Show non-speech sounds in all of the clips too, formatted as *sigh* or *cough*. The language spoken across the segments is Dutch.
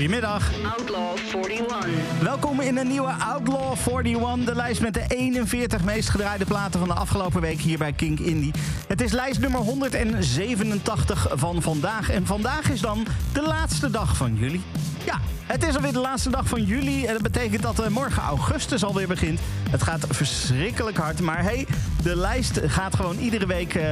Goedemiddag. Outlaw 41. Welkom in een nieuwe Outlaw 41. De lijst met de 41 meest gedraaide platen van de afgelopen week hier bij Kink Indie. Het is lijst nummer 187 van vandaag. En vandaag is dan de laatste dag van juli. Ja, het is alweer de laatste dag van juli. En dat betekent dat eh, morgen augustus alweer begint. Het gaat verschrikkelijk hard. Maar hey, de lijst gaat gewoon iedere week uh,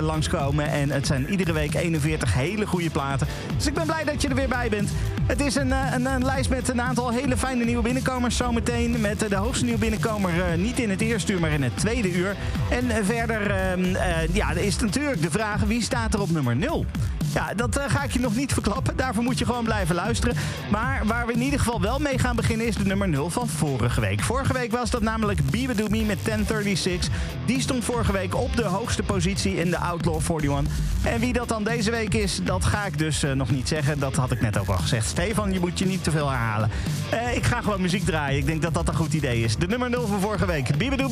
langskomen. En het zijn iedere week 41 hele goede platen. Dus ik ben blij dat je er weer bij bent. Het is een, een, een lijst met een aantal hele fijne nieuwe binnenkomers zometeen. Met de hoogste nieuwe binnenkomer niet in het eerste uur, maar in het tweede uur. En verder ehm, ja, is natuurlijk de vraag wie staat er op nummer 0? Ja, dat ga ik je nog niet verklappen. Daarvoor moet je gewoon blijven luisteren. Maar waar we in ieder geval wel mee gaan beginnen is de nummer 0 van vorige week. Vorige week was dat namelijk Biba Do Me met 1036. Die stond vorige week op de hoogste positie in de Outlaw 41. En wie dat dan deze week is, dat ga ik dus nog niet zeggen. Dat had ik net ook al gezegd. Stefan, je moet je niet te veel herhalen. Uh, ik ga gewoon muziek draaien. Ik denk dat dat een goed idee is. De nummer 0 van vorige week. Biba Do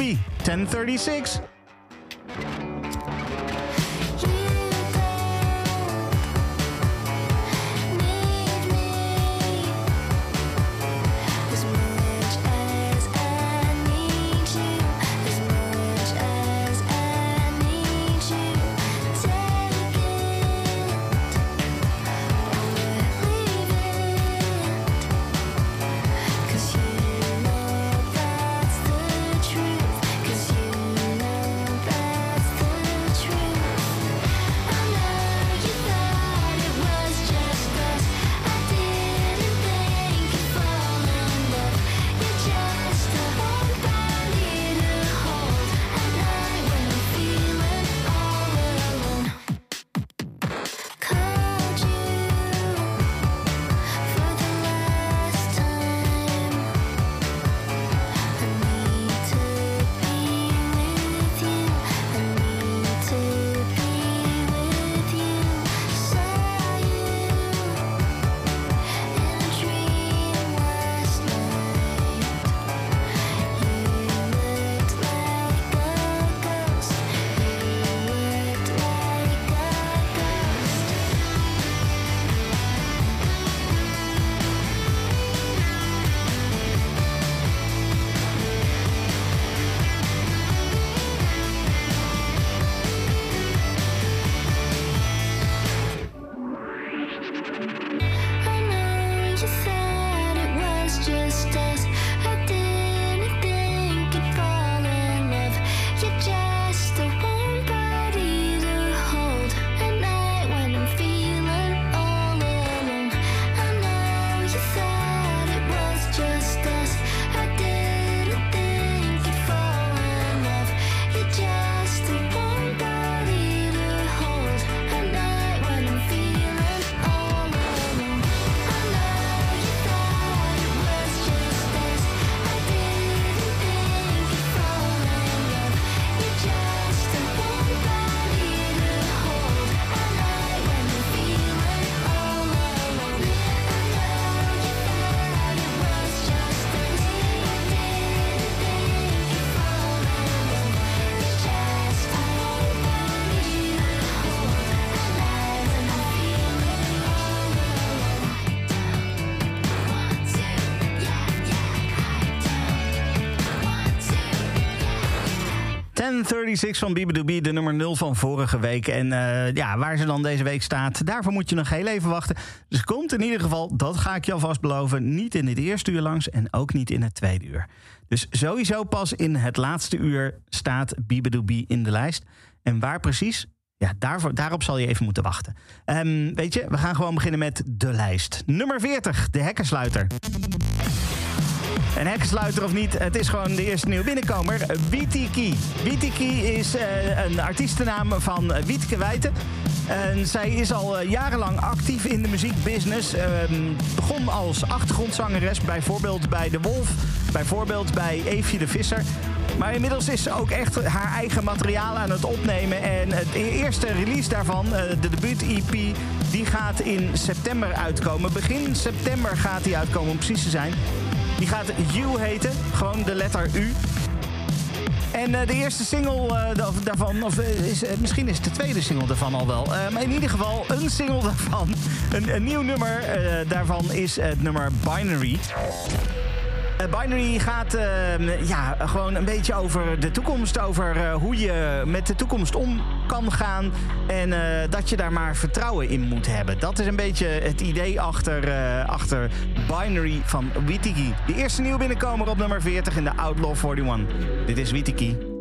Me, 1036. van BBDB, de nummer 0 van vorige week. En uh, ja, waar ze dan deze week staat, daarvoor moet je nog heel even wachten. Dus komt in ieder geval, dat ga ik je alvast beloven, niet in het eerste uur langs en ook niet in het tweede uur. Dus sowieso pas in het laatste uur staat BBDB in de lijst. En waar precies? Ja, daarvoor, daarop zal je even moeten wachten. Um, weet je, we gaan gewoon beginnen met de lijst. Nummer 40, de hekkensluiter. Een hekkensluiter of niet, het is gewoon de eerste nieuwe binnenkomer. Witiki. Witiki is uh, een artiestennaam van Wietke Wijten. En zij is al uh, jarenlang actief in de muziekbusiness. Uh, begon als achtergrondzangeres, bijvoorbeeld bij De Wolf. Bijvoorbeeld bij Eefje de Visser. Maar inmiddels is ze ook echt haar eigen materiaal aan het opnemen. En het eerste release daarvan, de debuut-EP, die gaat in september uitkomen. Begin september gaat die uitkomen, om precies te zijn. Die gaat You heten, gewoon de letter U. En de eerste single daarvan, of is, misschien is de tweede single daarvan al wel. maar in ieder geval een single *laughs* daarvan. Een, een nieuw nummer daarvan is het nummer Binary. Uh, Binary gaat uh, ja, gewoon een beetje over de toekomst. Over uh, hoe je met de toekomst om kan gaan. En dat je daar maar vertrouwen in moet hebben. Dat is een beetje het idee achter, achter Binary van Witiki. De eerste nieuw binnenkomer op nummer 40 in de Outlaw 41. Dit is. Witiki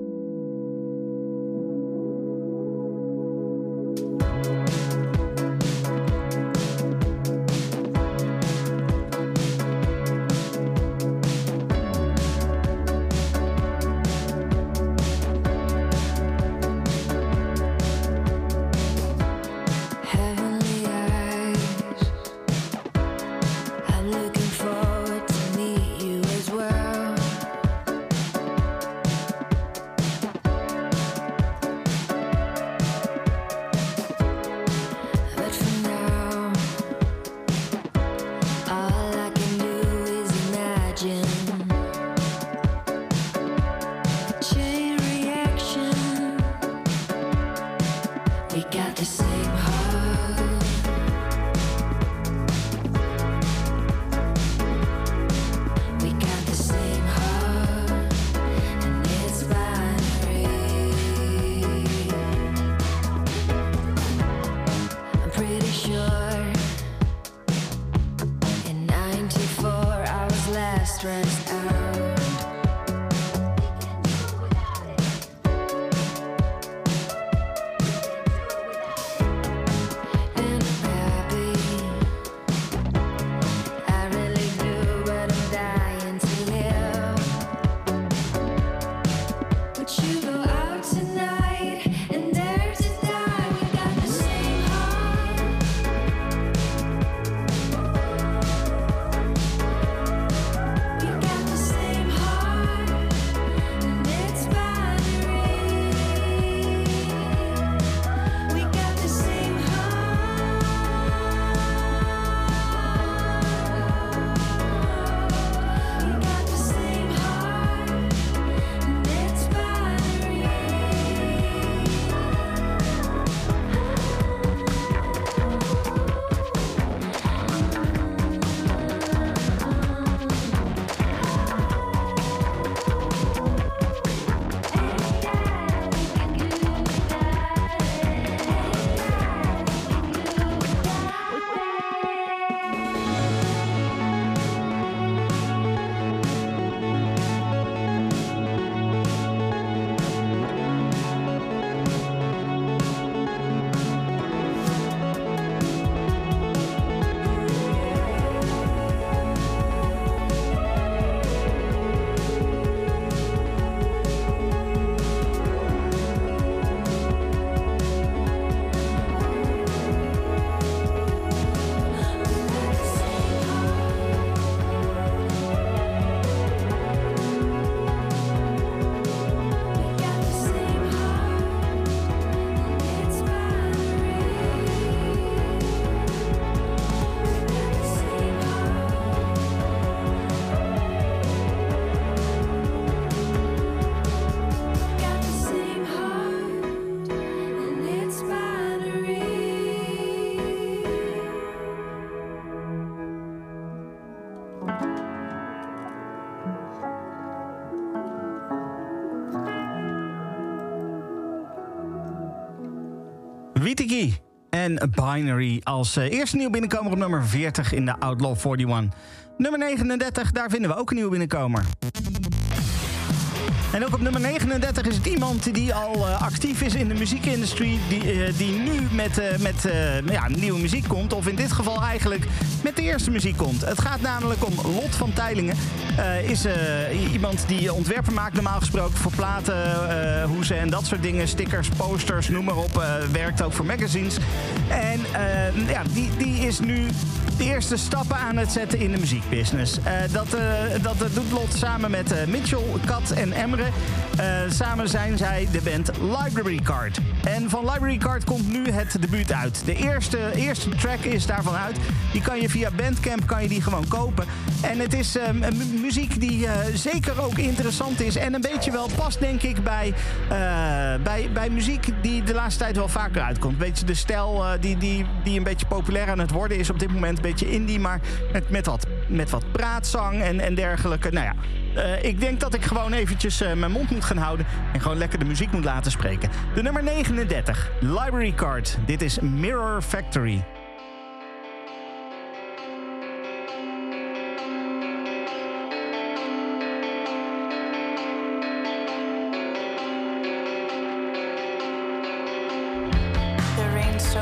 Binary als uh, eerste nieuw binnenkomer op nummer 40 in de Outlaw 41. Nummer 39, daar vinden we ook een nieuwe binnenkomer. En ook op nummer 39 is het iemand die al uh, actief is in de muziekindustrie. Die, uh, die nu met, met ja, nieuwe muziek komt. Of in dit geval eigenlijk met de eerste muziek komt. Het gaat namelijk om Lot van Teilingen. is iemand die ontwerpen maakt normaal gesproken voor platen, hoezen en dat soort dingen. Stickers, posters, noem maar op. werkt ook voor magazines. En ja, die, die is nu de eerste stappen aan het zetten in de muziekbusiness. dat, dat doet Lot samen met Mitchell, Kat en Emre. Samen zijn zij de band Library Card. En van Library Card komt nu het debuut uit. De eerste, eerste track is daarvan uit. Die kan je via Bandcamp kan je die gewoon kopen. En het is um, muziek die uh, zeker ook interessant is. En een beetje wel past, denk ik, bij, uh, bij, bij muziek die de laatste tijd wel vaker uitkomt. Een beetje de stijl die, die, die een beetje populair aan het worden is op dit moment. Een beetje indie, maar met, met, wat, met wat praatzang en, en dergelijke. Nou ja, ik denk dat ik gewoon eventjes mijn mond moet gaan houden en gewoon lekker de muziek moet laten spreken. De nummer 39, Library Card. Dit is Mirror Factory.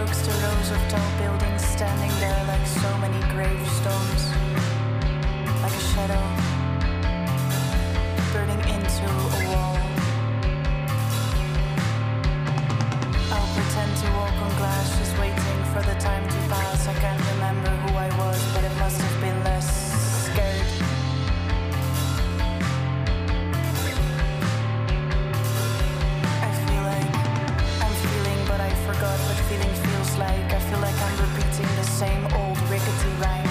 Soaks the rows of tall buildings standing there like so many gravestones, like a shadow burning into a wall. I'll pretend to walk on glass, just waiting for the time to pass. I can't remember who I was, but it must have been less feel like I'm repeating the same old rickety rhymes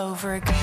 over again.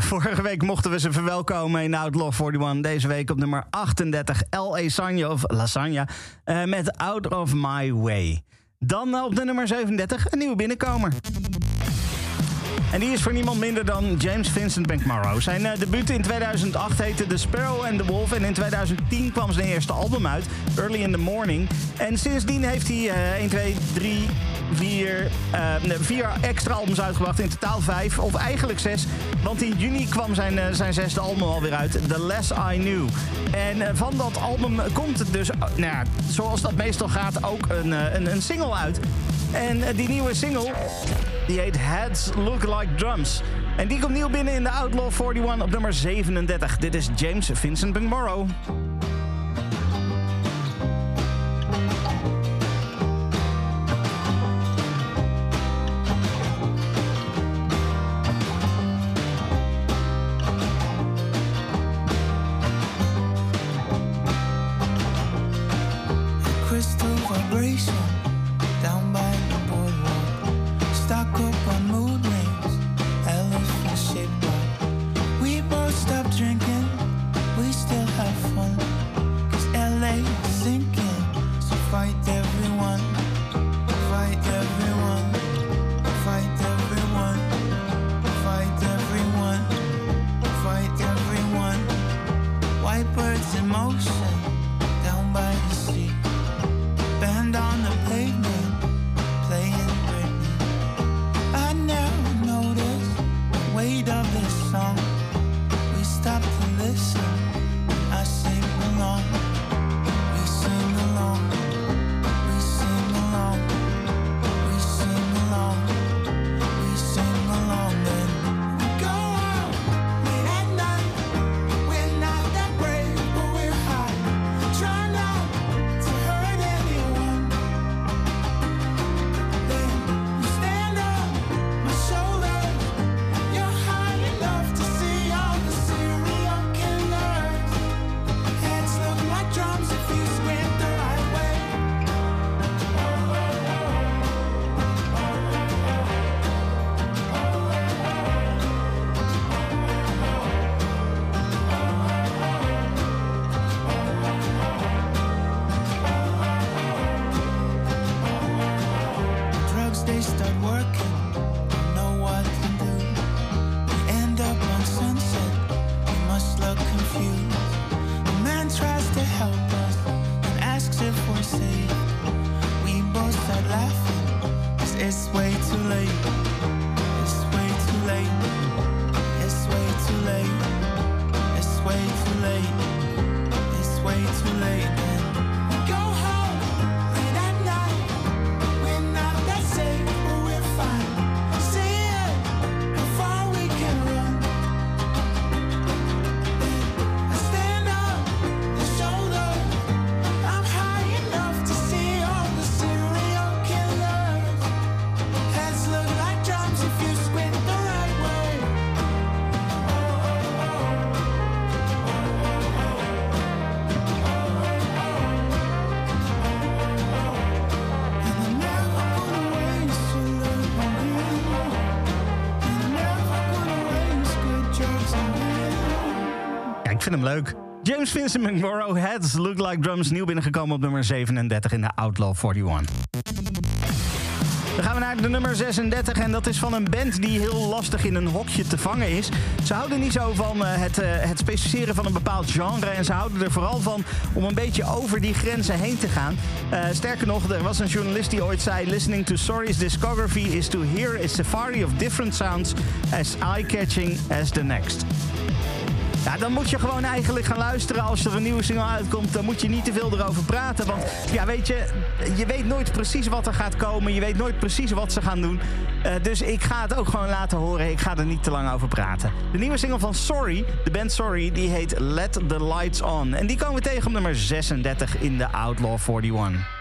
Vorige week mochten we ze verwelkomen in Outlaw 41. Deze week op nummer 38 L.A. Sanya of Lasagna uh, met Out of My Way. Dan op de nummer 37 een nieuwe binnenkomer. En die is voor niemand minder dan James Vincent McMorrow. Zijn uh, debuut in 2008 heette The Sparrow and the Wolf. En in 2010 kwam zijn eerste album uit, Early in the Morning. En sindsdien heeft hij uh, 1, 2, 3, vier, uh, vier extra albums uitgebracht. In totaal vijf, of eigenlijk zes. Want in juni kwam zijn, uh, zijn zesde album alweer uit, The Less I Knew. En uh, van dat album komt dus, nou ja, zoals dat meestal gaat, ook een, een, een single uit. En die nieuwe single, die heet Heads Look Like Drums. En die komt nieuw binnen in de Outlaw 41 op nummer 37. Dit is James Vincent McMorrow. Vind hem leuk. James Vincent McMorrow, Heads Look Like Drums, nieuw binnengekomen op nummer 37 in de Outlaw 41. Dan gaan we naar de nummer 36 en dat is van een band die heel lastig in een hokje te vangen is. Ze houden niet zo van uh, het, uh, het specificeren van een bepaald genre en ze houden er vooral van om een beetje over die grenzen heen te gaan. Uh, sterker nog, er was een journalist die ooit zei: Listening to Sorry's discography is to hear a safari of different sounds as eye-catching as the next. Ja, dan moet je gewoon eigenlijk gaan luisteren als er een nieuwe single uitkomt. Dan moet je niet te veel erover praten. Want ja, weet je, je weet nooit precies wat er gaat komen. Je weet nooit precies wat ze gaan doen. Uh, dus ik ga het ook gewoon laten horen. Ik ga er niet te lang over praten. De nieuwe single van Sorry, de band Sorry, die heet Let the Lights On. En die komen we tegen op nummer 36 in de Outlaw 41.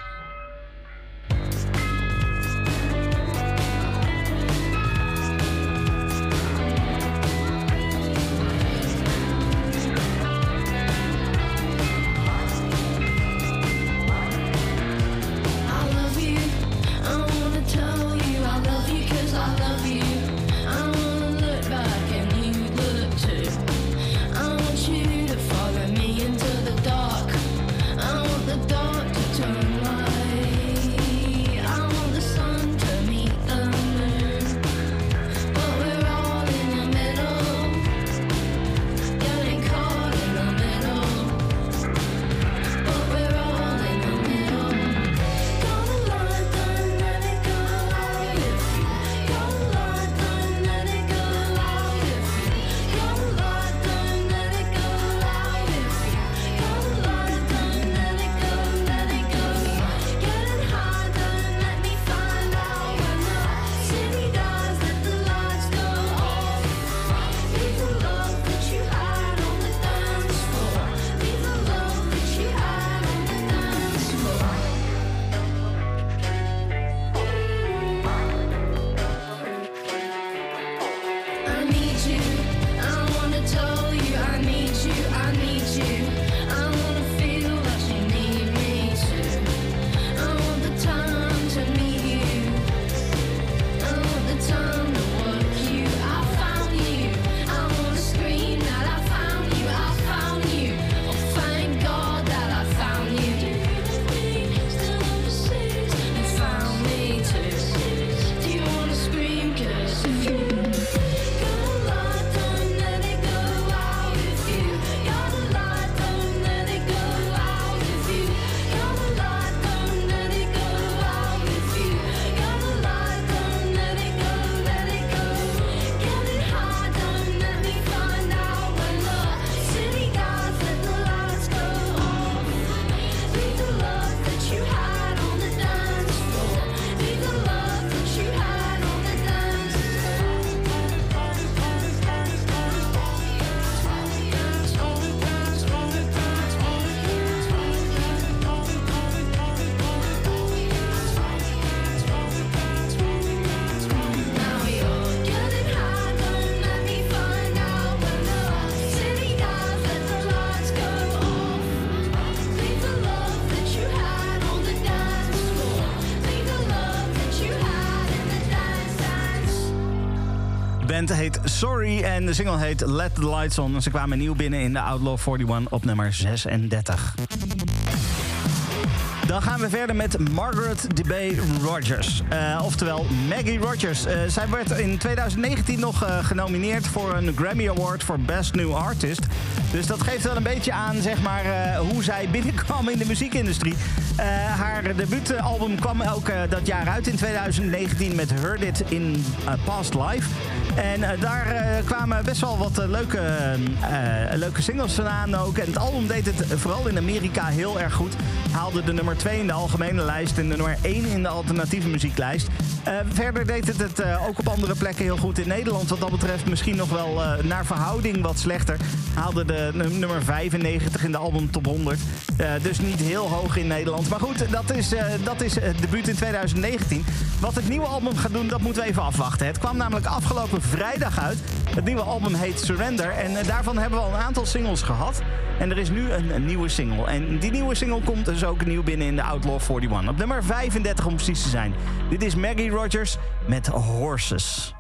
Heet Sorry en de single heet Let the Lights On. Ze kwamen nieuw binnen in de Outlaw 41 op nummer 36. Dan gaan we verder met Margaret DeBay Rogers. Uh, oftewel Maggie Rogers. Uh, zij werd in 2019 nog uh, genomineerd voor een Grammy Award voor Best New Artist. Dus dat geeft wel een beetje aan zeg maar, hoe zij binnenkwam in de muziekindustrie. haar debuutalbum kwam ook dat jaar uit in 2019 met Heard It in Past Life. En daar kwamen best wel wat leuke, leuke singles vandaan ook. En het album deed het vooral in Amerika heel erg goed. Haalde de nummer 2 in de algemene lijst en de nummer 1 in de alternatieve muzieklijst. Uh, verder deed het het uh, ook op andere plekken heel goed in Nederland. Wat dat betreft misschien nog wel uh, naar verhouding wat slechter. Haalde de nummer 95 in de album top 100. dus niet heel hoog in Nederland. Maar goed, dat is, dat is het debuut in 2019. Wat het nieuwe album gaat doen, dat moeten we even afwachten. Het kwam namelijk afgelopen vrijdag uit. Het nieuwe album heet Surrender. En daarvan hebben we al een aantal singles gehad. En er is nu een, een, nieuwe single. En die nieuwe single komt dus ook nieuw binnen in de Outlaw 41. Op nummer 35 om precies te zijn. Dit is Maggie Rogers met Horses.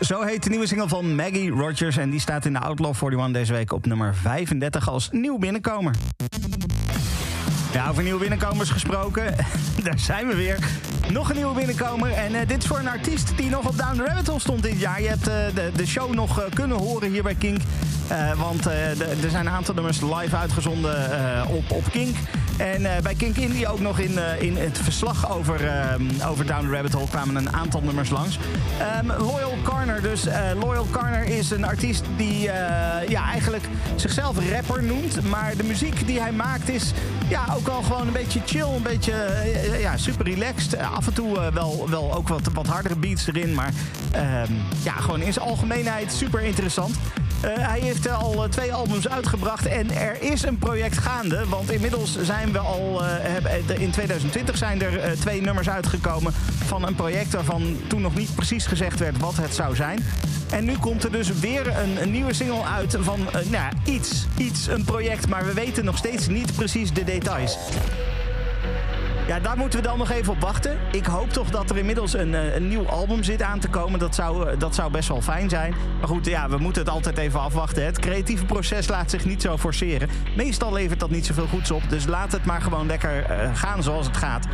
Zo heet de nieuwe single van Maggie Rogers. En die staat in de Outlaw 41 deze week op nummer 35 als nieuw binnenkomer. Ja, over nieuwe binnenkomers gesproken. *laughs* Daar zijn we weer. Nog een nieuwe binnenkomer. En uh, dit is voor een artiest die nog op Down the Rabbit Hole stond dit jaar. Je hebt uh, de, de, show nog uh, kunnen horen hier bij Kink. want er zijn een aantal nummers live uitgezonden op, op Kink. En uh, bij Kink Indie ook nog in, in het verslag over, uh, over Down the Rabbit Hole kwamen een aantal nummers langs. Um, Loyal Carner dus. Loyal Carner is een artiest die ja, eigenlijk zichzelf rapper noemt. Maar de muziek die hij maakt is ja, ook wel gewoon een beetje chill. Een beetje ja, super relaxed. af en toe wel, wel ook wat, wat hardere beats erin. Maar ehm, ja, gewoon in zijn algemeenheid super interessant. Hij heeft al twee albums uitgebracht en er is een project gaande. Want inmiddels zijn we al. In 2020 zijn er twee nummers uitgekomen van een project waarvan toen nog niet precies gezegd werd wat het zou zijn. En nu komt er dus weer een, een nieuwe single uit van nou, iets, iets, een project, maar we weten nog steeds niet precies de details. Ja, daar moeten we dan nog even op wachten. Ik hoop toch dat er inmiddels een, eh, een nieuw album zit aan te komen. Dat zou, eh, dat zou best wel fijn zijn. Maar goed, ja, we moeten het altijd even afwachten. Het creatieve proces laat zich niet zo forceren. Meestal levert dat niet zoveel goeds op. Dus laat het maar gewoon lekker gaan zoals het gaat.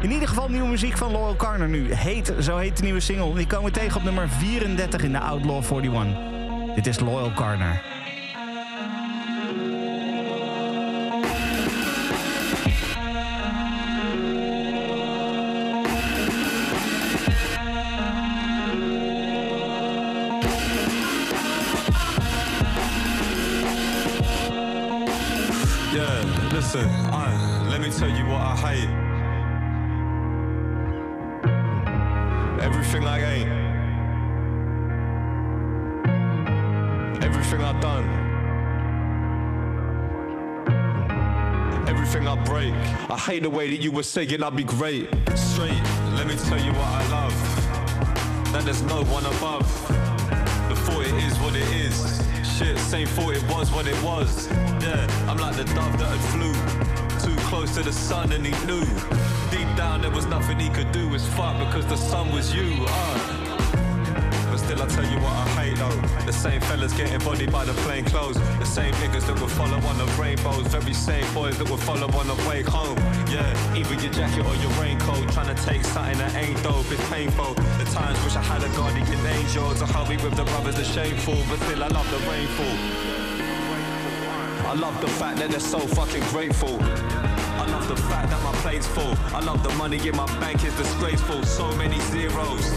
In ieder geval nieuwe muziek van Loyal Carner nu. Heet, zo heet de nieuwe single. Die komen we tegen op nummer 34 in de Outlaw 41. Dit is Loyal Carner. Listen, uh, let me tell you what I hate. Hate the way that you were saying I'd be great. Straight, let me tell you what I love. That there's no one above. The thought it is what it is shit, same thought it was what it was. Yeah, I'm like the dove that had flew too close to the sun and he knew. Deep down there was nothing he could do. It's fuck because the sun was you. Uh. Still, I tell you what I hate though. The same fellas getting bodied by the plain clothes. The same niggas that would follow on the rainbows. Very same boys that would follow on the way home. Yeah, either your jacket or your raincoat. Trying to take something that ain't dope. It's painful. The times wish I had a guardian angel to help me with the brothers are shameful. But still, I love the rainfall. I love the fact that they're so fucking grateful. I love the fact that my plate's full. I love the money in my bank is disgraceful. So many zeros.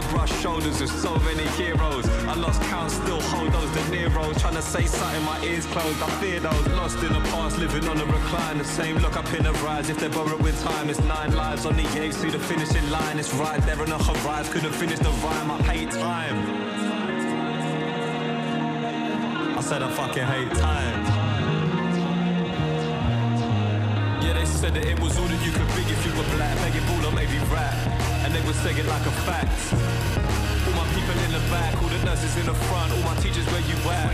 I brush shoulders with so many heroes. I lost count, still hold those De Niro's. Trying to say something, my ears closed. I fear those lost in the past, living on a recline. The same look up in the rise. If they're borrowing time, it's nine lives on the edge to the finishing line. It's right there on the horizon. Couldn't finish the rhyme. I hate time. I said I fucking hate time. Said that it was all that you could be if you were black. Begging ball or maybe rap. And they would say it like a fact. All my people in the back, all the nurses in the front, all my teachers where you at.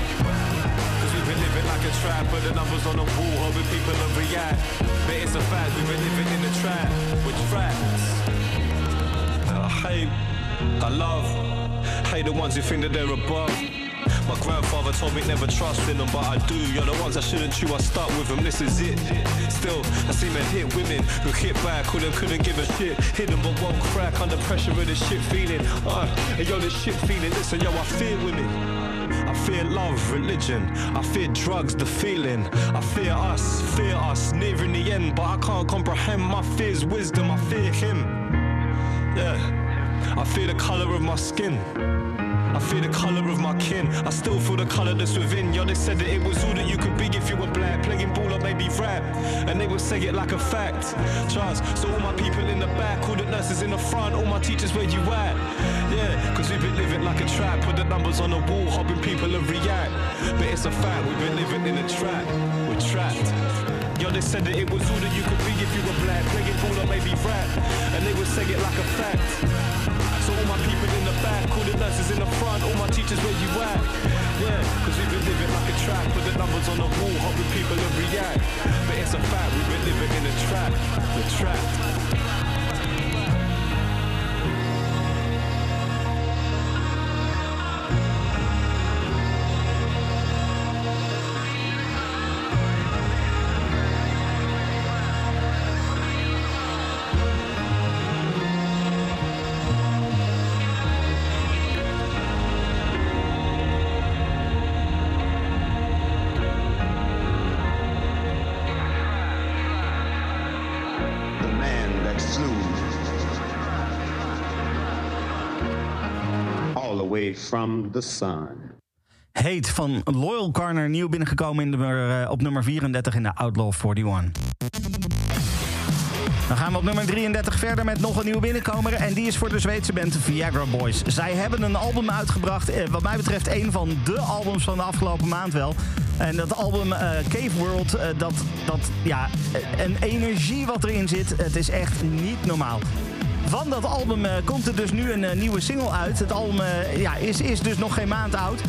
Cause we've been living like a trap, but the numbers on the wall, hoping people will react. But it's a fact, we've been living in the trap, with traps. I hate, I love, hate the ones who think that they're above. My grandfather told me never trust in them, but I do. You're the ones I shouldn't chew, I start with them, this is it. Still, I see men hit women who hit back, who them couldn't give a shit. Hit them but won't crack under pressure of this shit feeling. Uh, and yo, this shit feeling, listen, yo, I fear women. I fear love, religion. I fear drugs, the feeling. I fear us, fear us, nearing the end, but I can't comprehend my fears, wisdom. I fear him. Yeah, I fear the color of my skin. I fear the colour of my kin. I still feel the colour that's within. Yo, they said that it was all that you could be if you were black. Playing ball or maybe rap. And they would say it like a fact. Trust. So all my people in the back, all the nurses in the front, all my teachers where you at? Yeah, cause we've been living like a trap. Put the numbers on the wall, hoping people will react. But it's a fact, we've been living in a trap. We're trapped. Yo, they said that it was all that you could be if you were black. Playing ball or maybe rap. And they would say it like a fact. All the nurses in the front, all my teachers where you at? Yeah, cause we've been living like a trap, put the numbers on the wall, hoping people will react. But it's a fact, we've been living in a trap, we're trapped. From the sun. Heet van Loyal Corner, nieuw binnengekomen in de, uh, op nummer 34 in de Outlaw 41. Dan gaan we op nummer 33 verder met nog een nieuwe binnenkomer. En die is voor de Zweedse band Viagra Boys. Zij hebben een album uitgebracht. Eh, wat mij betreft een van de albums van de afgelopen maand wel. En dat album uh, Cave World, dat, dat, ja, een energie wat erin zit. Het is echt niet normaal. Van dat album uh, komt er dus nu een nieuwe single uit. Het album ja, is, is dus nog geen maand oud.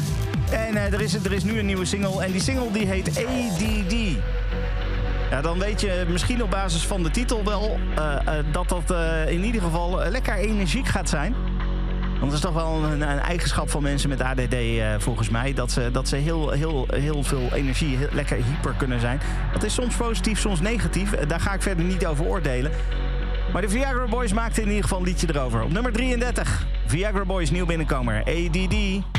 En er, is, er is nu een nieuwe single. En die single die heet ADD. Ja, dan weet je misschien op basis van de titel wel dat dat in ieder geval lekker energiek gaat zijn. Want het is toch wel een, een eigenschap van mensen met ADD volgens mij. Dat ze, dat ze heel, heel, heel veel energie, lekker hyper kunnen zijn. Dat is soms positief, soms negatief. Daar ga ik verder niet over oordelen. Maar de Viagra Boys maakten in ieder geval een liedje erover. Op nummer 33, Viagra Boys nieuw binnenkomer, ADD.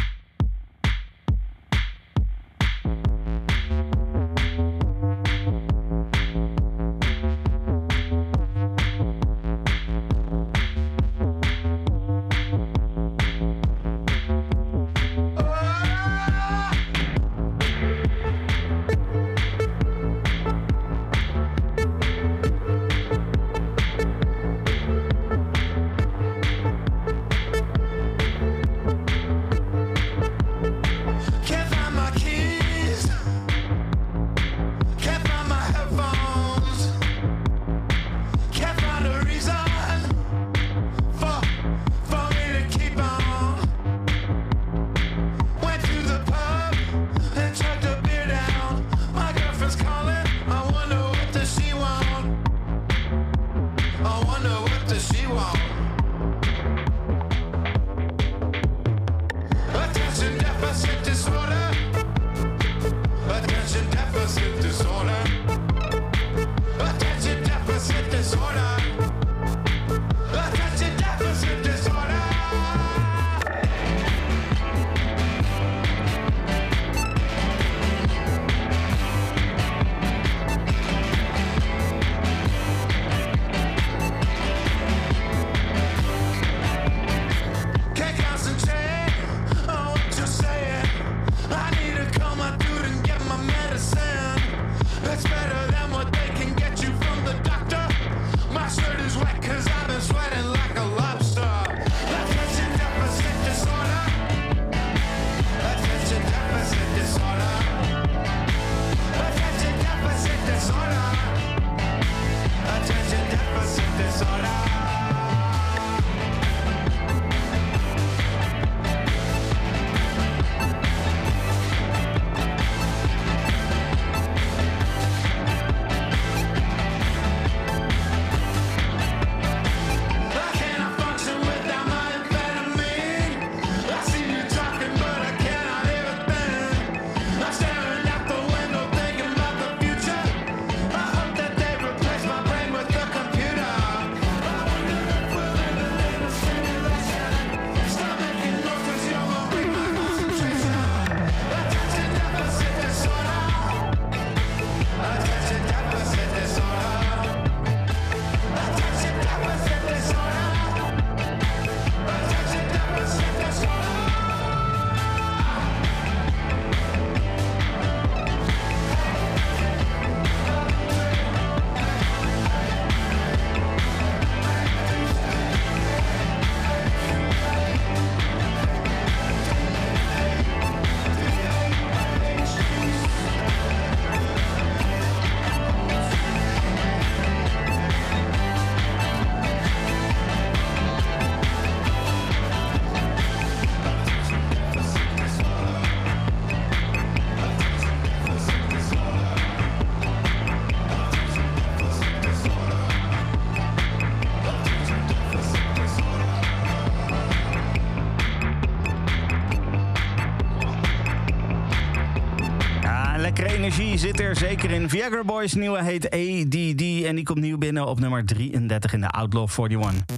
Zeker in. Viagra Boys nieuwe heet ADD en die komt nieuw binnen op nummer 33 in de Outlaw 41.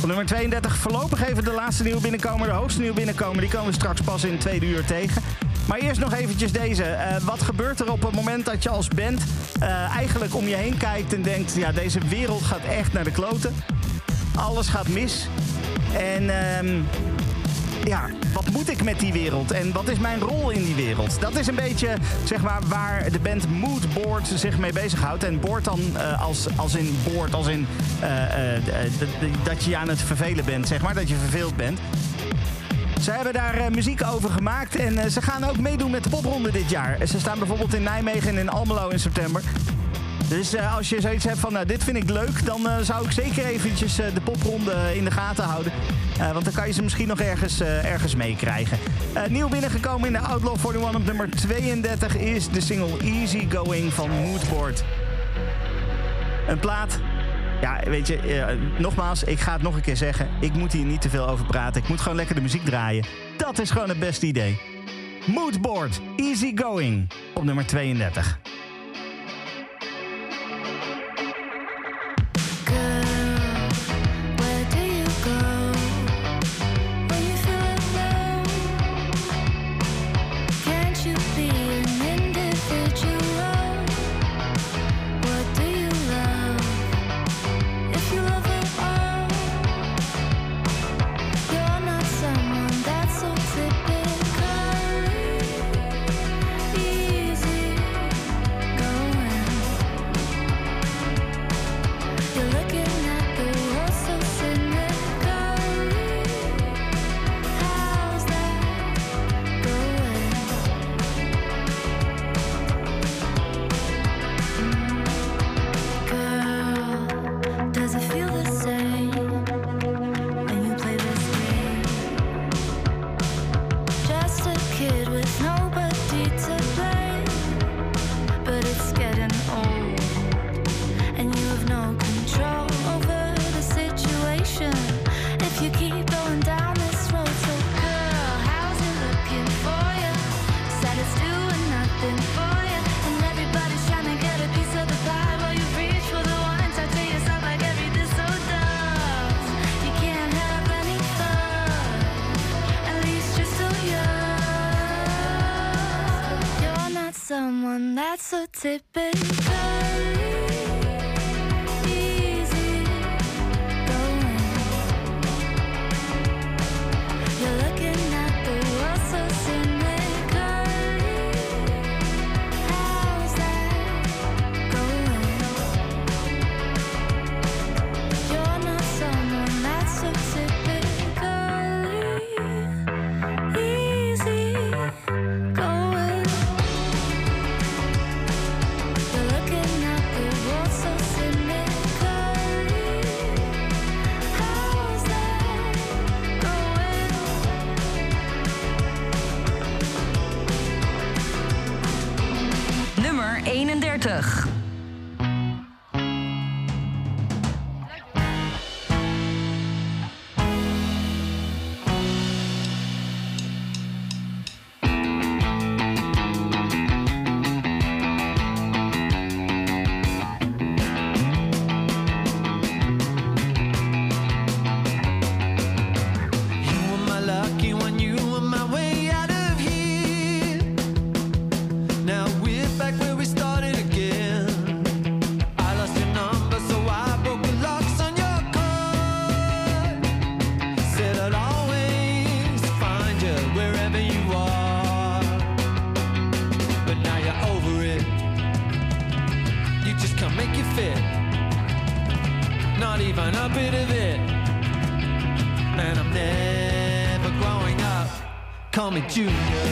Op nummer 32 voorlopig even de laatste nieuwe binnenkomer, de hoogste nieuwe binnenkomer. Die komen we straks pas in het tweede uur tegen. Maar eerst nog eventjes deze. Uh, wat gebeurt er op het moment dat je als band uh, eigenlijk om je heen kijkt en denkt... ja, deze wereld gaat echt naar de kloten. Alles gaat mis. En ehm, ja, wat moet ik met die wereld? En wat is mijn rol in die wereld? Dat is een beetje zeg maar, waar de band Moodboard zich mee bezighoudt. En board dan eh, als, als in board, als in eh, eh, dat je aan het vervelen bent, zeg maar, dat je verveeld bent. Ze hebben daar muziek over gemaakt en ze gaan ook meedoen met de popronde dit jaar. Ze staan bijvoorbeeld in Nijmegen en in Almelo in september. Dus als je zoiets hebt van, nou, dit vind ik leuk, dan zou ik zeker eventjes de popronde in de gaten houden. Eh, want dan kan je ze misschien nog ergens, eh, ergens meekrijgen. Eh, nieuw binnengekomen in de Outlaw 41 op nummer 32 is de single Easy Going van Moodboard. Een plaat. Ja, weet je, nogmaals, ik ga het nog een keer zeggen. Ik moet hier niet te veel over praten. Ik moet gewoon lekker de muziek draaien. Dat is gewoon het beste idee. Moodboard, Easy Going op nummer 32. Call me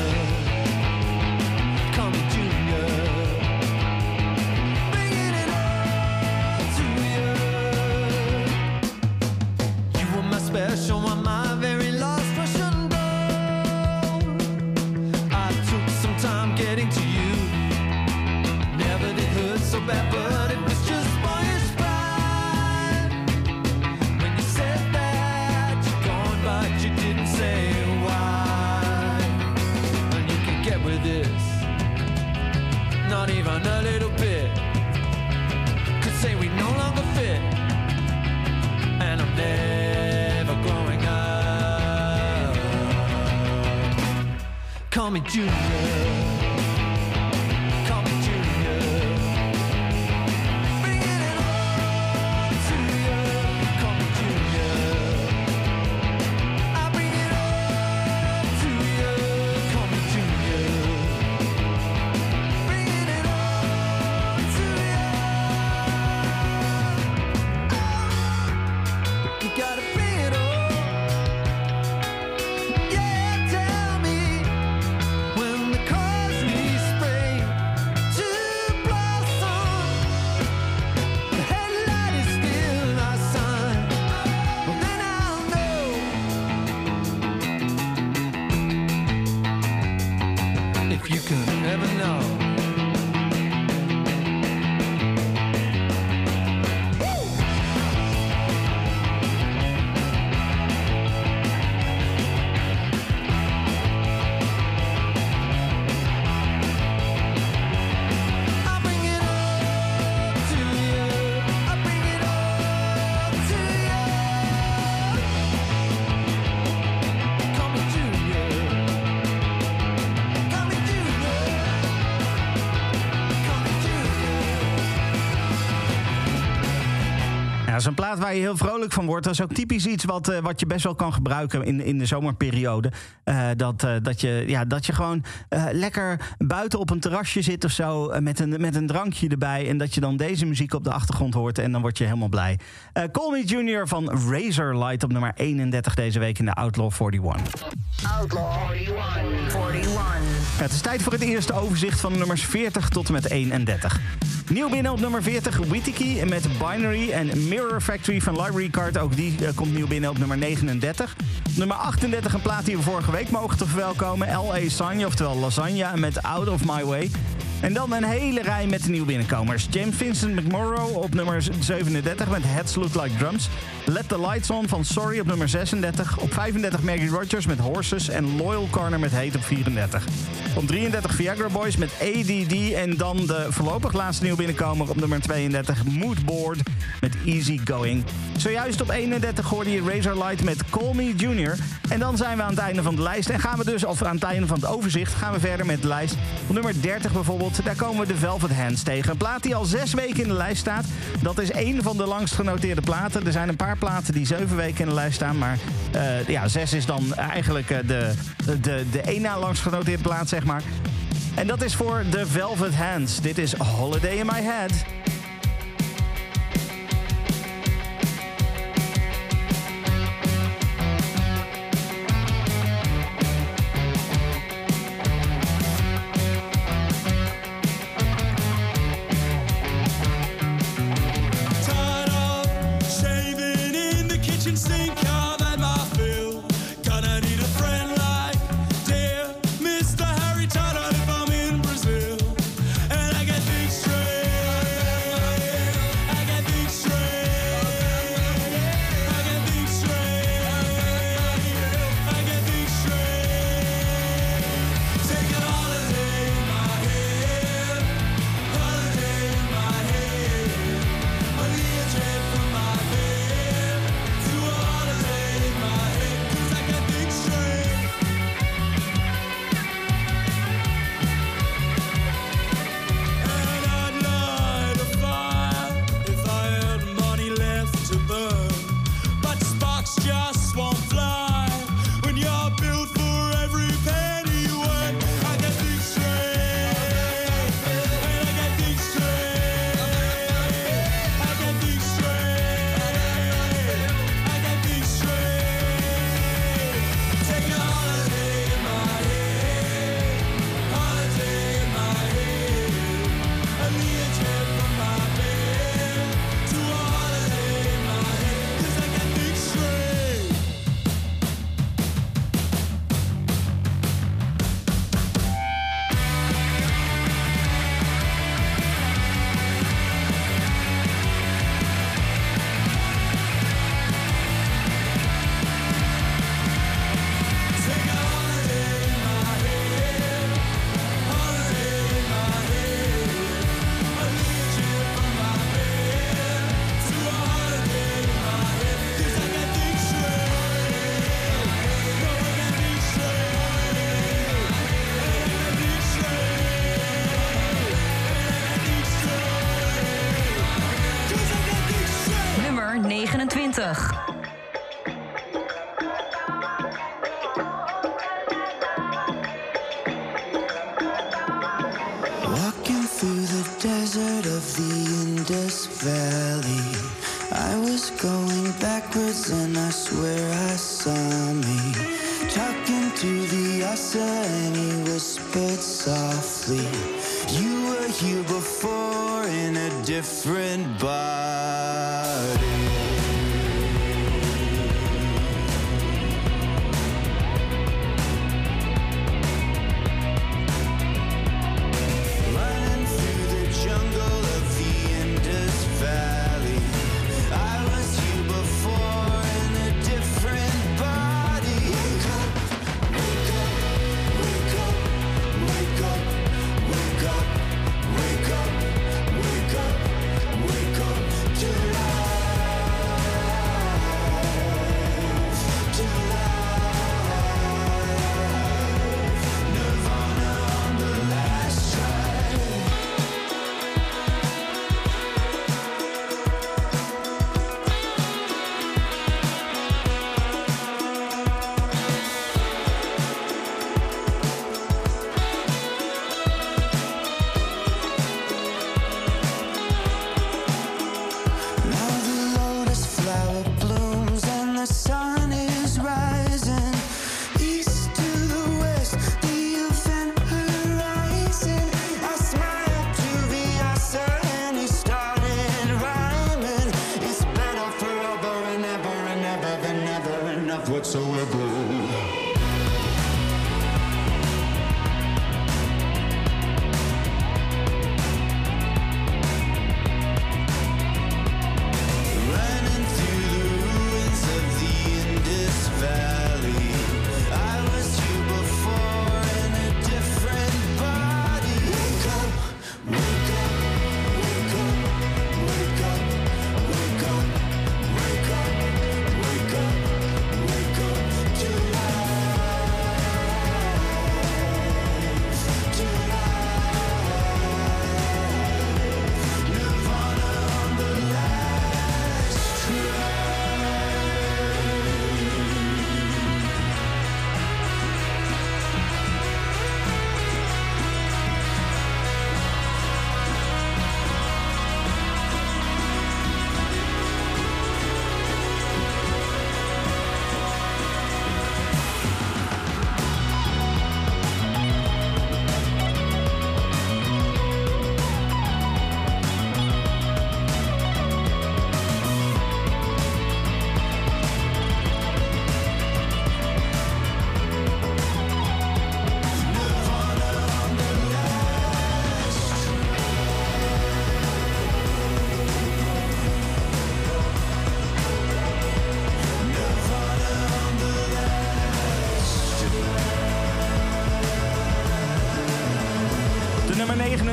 me Junior. Zo'n plaat waar je heel vrolijk van wordt. Dat is ook typisch iets wat, eh, wat je best wel kan gebruiken in, in de zomerperiode. Eh, dat, eh, dat, je, ja, dat je gewoon eh, lekker buiten op een terrasje zit of zo. met, een, met een drankje erbij. En dat je dan deze muziek op de achtergrond hoort. En dan word je helemaal blij. Eh Call Me Junior van Razorlight op nummer 31 deze week in de Outlaw 41. Outlaw 41. 41. Ja, het is tijd voor het eerste overzicht van de nummers 40 tot en met 31. Nieuw binnen op nummer 40, Witiki met Binary en Mirror Factory van Library Card. Ook die eh, komt nieuw binnen op nummer 39. Nummer 38, een plaat die we vorige week mogen te verwelkomen. L.A. Sanya, oftewel Lasagna met Out of My Way. En dan een hele rij met de nieuwe binnenkomers. James Vincent McMorrow op nummer 37 met Heads Look Like Drums. Let the Lights On van Sorry op nummer 36. Op 35 Maggie Rogers met Horses en Loyal Corner met Hate op 34. Op 33 Viagra Boys met ADD. En dan de voorlopig laatste nieuwe binnenkomer op nummer 32 Moodboard met Easy Going. Zojuist op 31 hoorde je Razorlight met Call Me Junior. En dan zijn we aan het einde van de lijst. En gaan we dus, of aan het einde van het overzicht, gaan we verder met de lijst. Op nummer 30 bijvoorbeeld, daar komen we de Velvet Hands tegen. Een plaat die al zes weken in de lijst staat. Dat is één van de langst genoteerde platen. Er zijn een paar platen die zeven weken in de lijst staan. Maar eh, ja, zes is dan eigenlijk eh, de, de, de één na langst genoteerde plaat, zeg maar. En dat is voor de Velvet Hands. Dit is Holiday in My Head.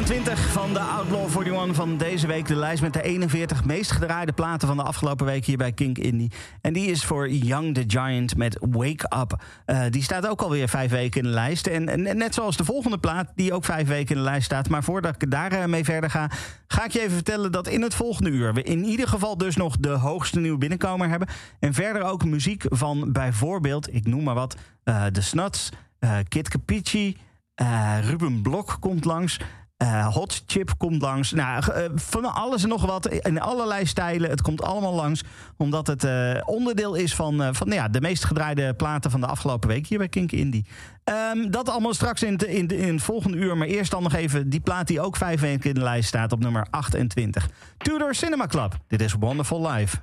20 van de Outlaw 41 van deze week. De lijst met de 41 meest gedraaide platen van de afgelopen week hier bij Kink Indie. En die is voor Young the Giant met Wake Up. Eh, die staat ook alweer vijf weken in de lijst. En, net zoals de volgende plaat, die ook vijf weken in de lijst staat. Maar voordat ik daarmee eh, verder ga, ga ik je even vertellen dat in het volgende uur we in ieder geval dus nog de hoogste nieuwe binnenkomer hebben. En verder ook muziek van bijvoorbeeld, ik noem maar wat, de The Snuts, Kit Capici. Ruben Blok komt langs. Eh, Hot Chip komt langs. Nou, eh, van alles en nog wat. In allerlei stijlen. Het komt allemaal langs. Omdat het eh, onderdeel is van, van ja, de meest gedraaide platen van de afgelopen week hier bij Kink Indie. Ehm, dat allemaal straks in, in, in het volgende uur. Maar eerst dan nog even die plaat die ook vijf weken in de lijst staat op nummer 28. Tudor Cinema Club. Dit is Wonderful Life.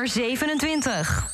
Nummer 27.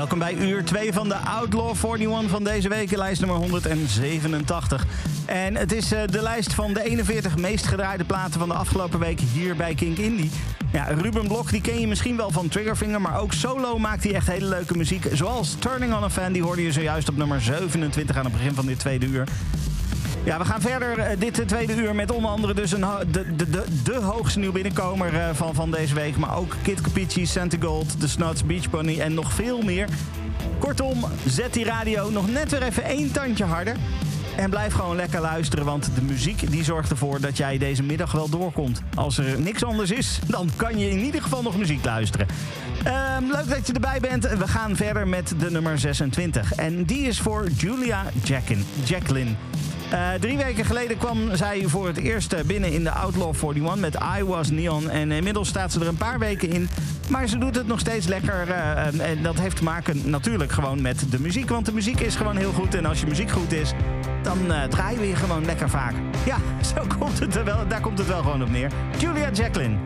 Welkom bij uur 2 van de Outlaw 41 van deze week, lijst nummer 187. En het is eh, de lijst van de 41 meest gedraaide platen van de afgelopen week hier bij Kink Indie. Ja, Ruben Blok, die ken je misschien wel van Triggerfinger, maar ook solo maakt hij echt hele leuke muziek. Zoals Turning on a Fan, die hoorde je zojuist op nummer 27 aan het begin van dit tweede uur. Ja, we gaan verder eh, dit tweede uur met onder andere dus een, de, de, de, de hoogste nieuw binnenkomer eh, van, van deze week. Maar ook Kid Capici, Santa Gold, The Snuts, Beach Bunny en nog veel meer. Kortom, zet die radio nog net weer even één tandje harder. En blijf gewoon lekker luisteren, want de muziek die zorgt ervoor dat jij deze middag wel doorkomt. Als er niks anders is, dan kan je in ieder geval nog muziek luisteren. Ehm, leuk dat je erbij bent. We gaan verder met de nummer 26. En die is voor Julia Jackin, Jacqueline. Eh, drie weken geleden kwam zij voor het eerst eh, binnen in de Outlaw 41 met I Was Neon. En inmiddels staat ze er een paar weken in. Maar ze doet het nog steeds lekker. eh, en- en dat heeft te maken natuurlijk gewoon met de muziek. Want de muziek is gewoon heel goed. En als je muziek goed is, dan eh, draaien we je gewoon lekker vaak. Ja, *laughs* zo komt het wel, daar komt het wel gewoon op neer. Julia Jacqueline.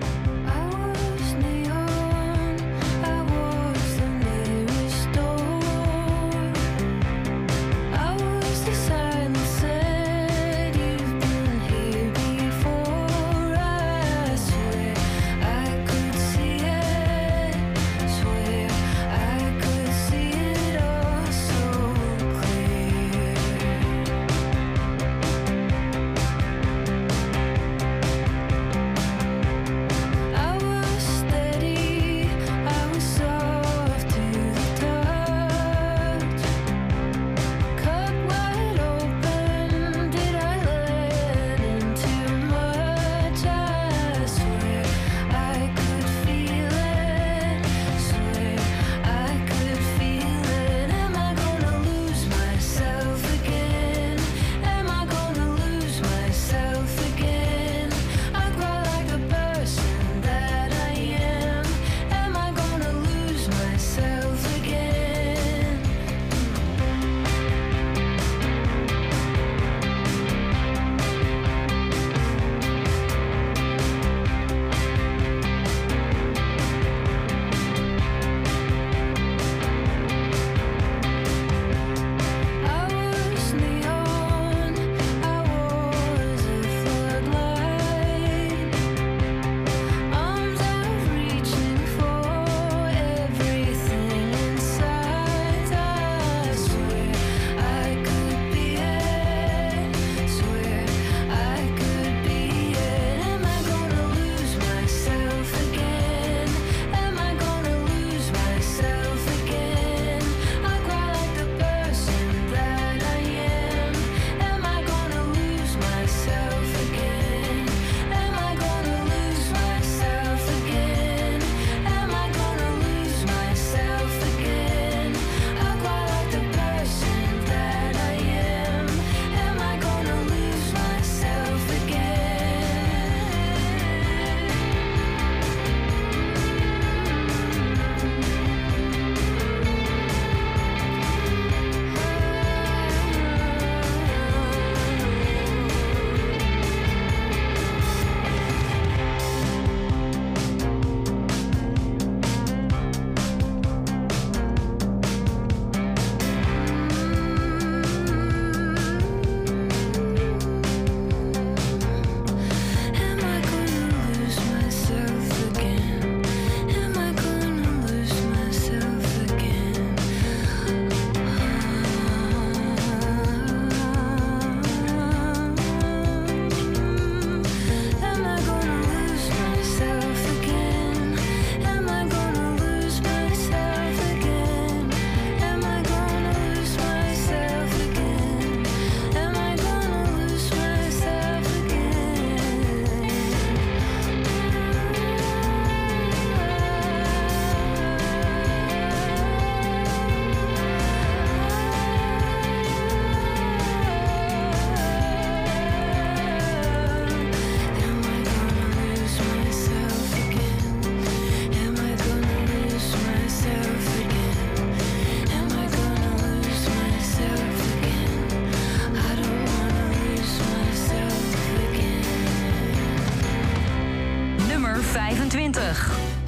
25.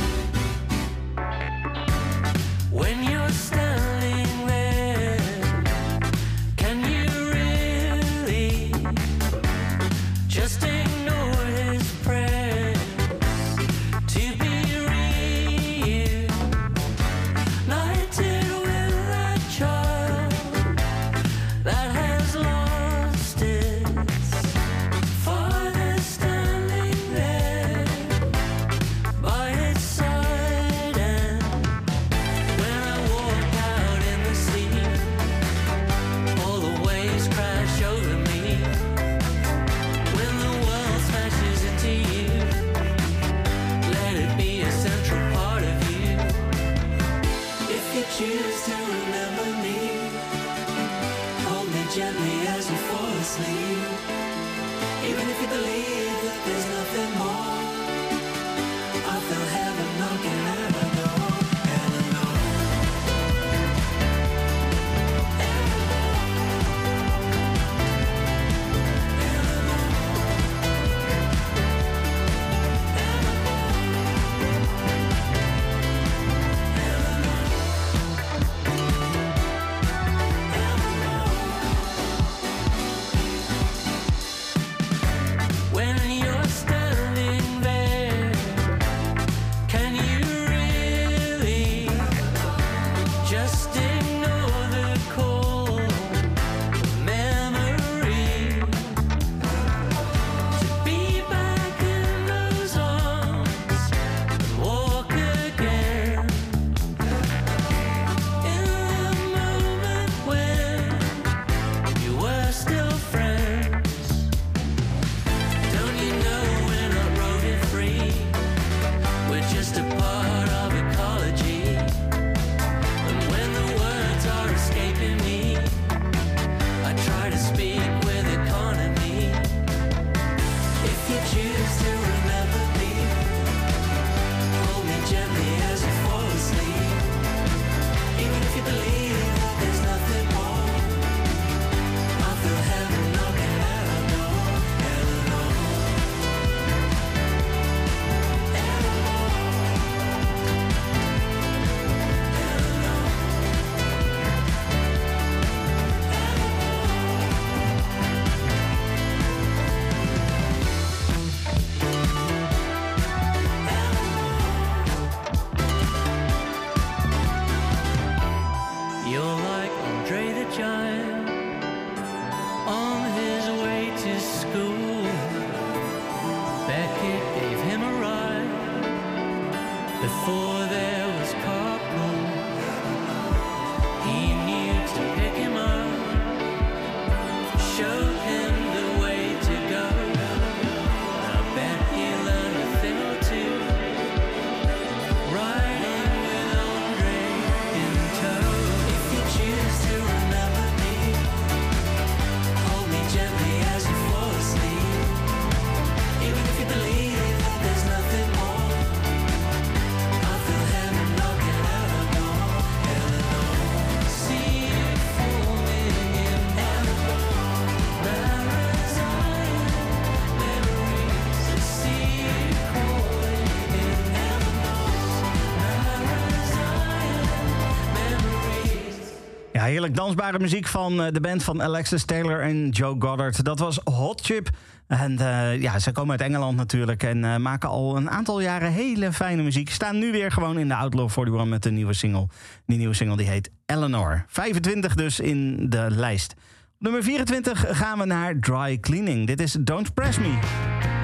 heerlijk dansbare muziek van eh, de band van Alexis Taylor en Joe Goddard. Dat was Hot Chip. En eh, ja, ze komen uit Engeland natuurlijk en eh, maken al een aantal jaren hele fijne muziek. Staan nu weer gewoon in de Outlaw 41 met een nieuwe single. Die nieuwe single die heet Eleanor. 25 dus in de lijst. Nummer 24 gaan we naar Dry Cleaning. Dit is Don't Press Me.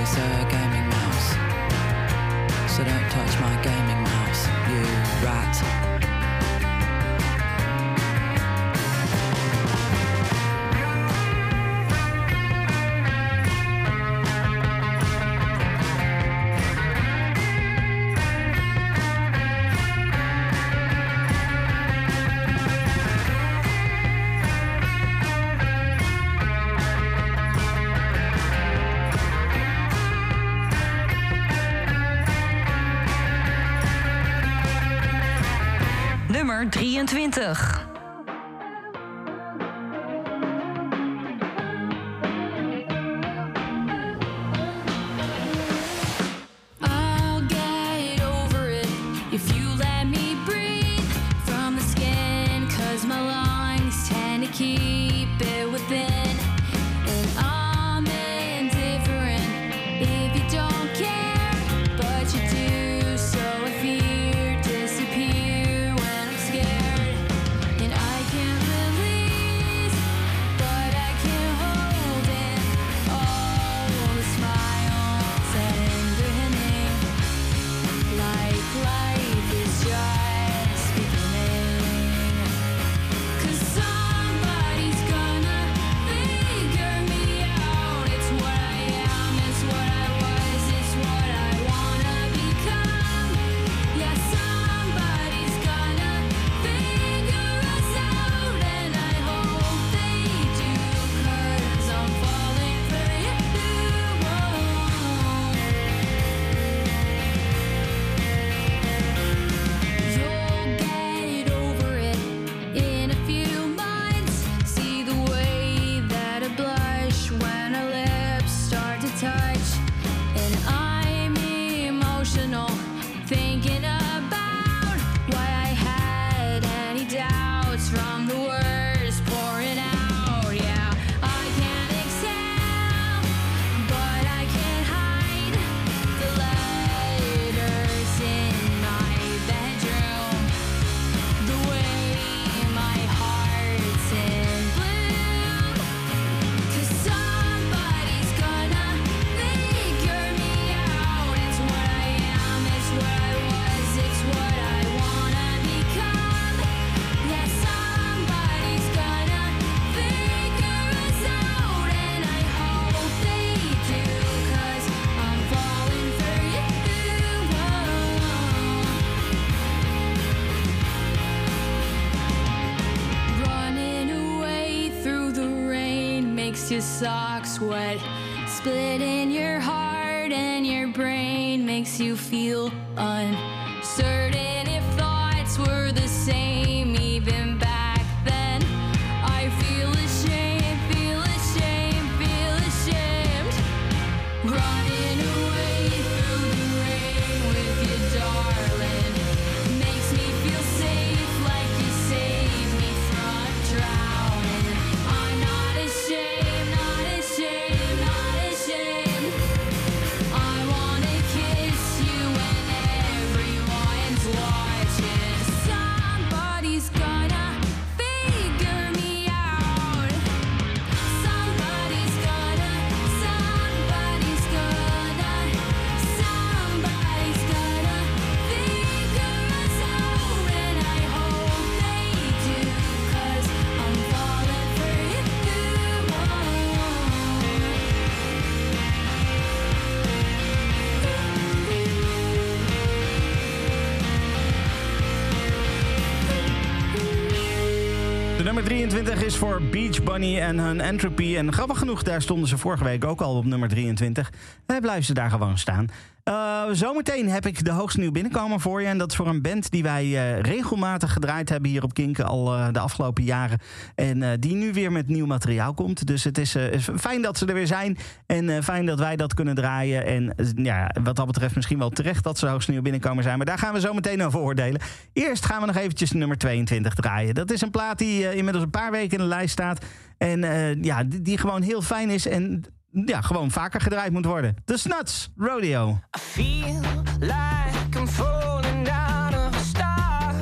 Was a gaming mouse. So don't touch my gaming 22. sweat. 23 is voor Beach Bunny en hun Entropy. En grappig genoeg, daar stonden ze vorige week ook al op nummer 23. En blijven ze daar gewoon staan. Eh, zometeen heb ik de hoogste nieuw binnenkomen voor je. En dat is voor een band die wij eh, regelmatig gedraaid hebben hier op Kinken al eh, de afgelopen jaren. En eh, die nu weer met nieuw materiaal komt. Dus het is, fijn dat ze er weer zijn. En fijn dat wij dat kunnen draaien. En ja, wat dat betreft misschien wel terecht dat ze de hoogste nieuw binnenkomen zijn. Maar daar gaan we zo meteen over oordelen. Eerst gaan we nog eventjes nummer 22 draaien. Dat is een plaat die inmiddels een paar weken in de lijst staat. En ja, die, die gewoon heel fijn is. En ja, gewoon vaker gedraaid moet worden. The Snuts Rodeo. I feel like I'm falling down of a star.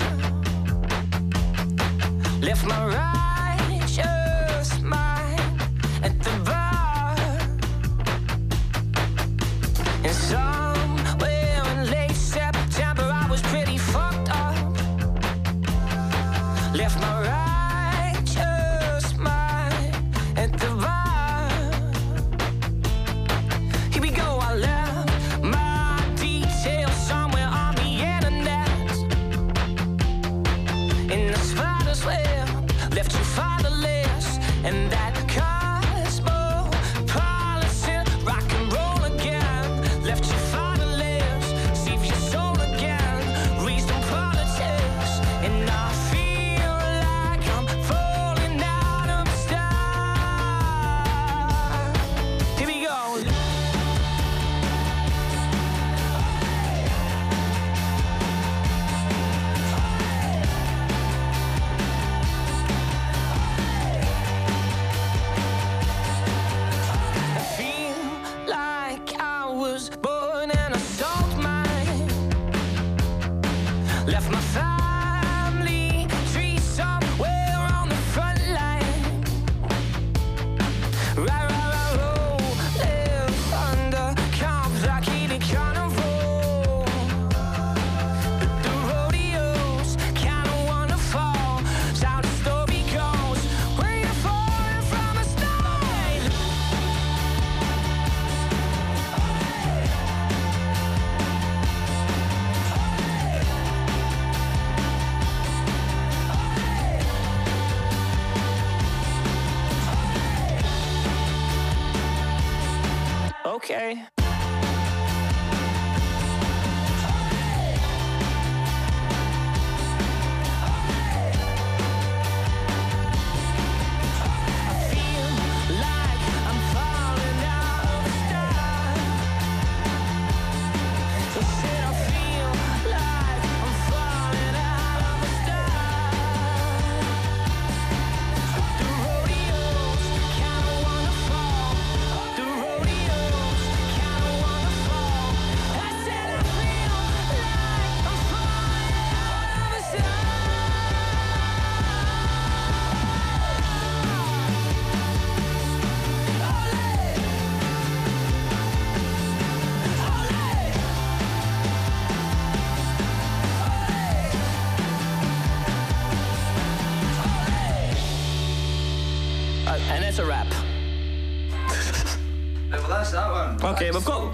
Left my righteous and that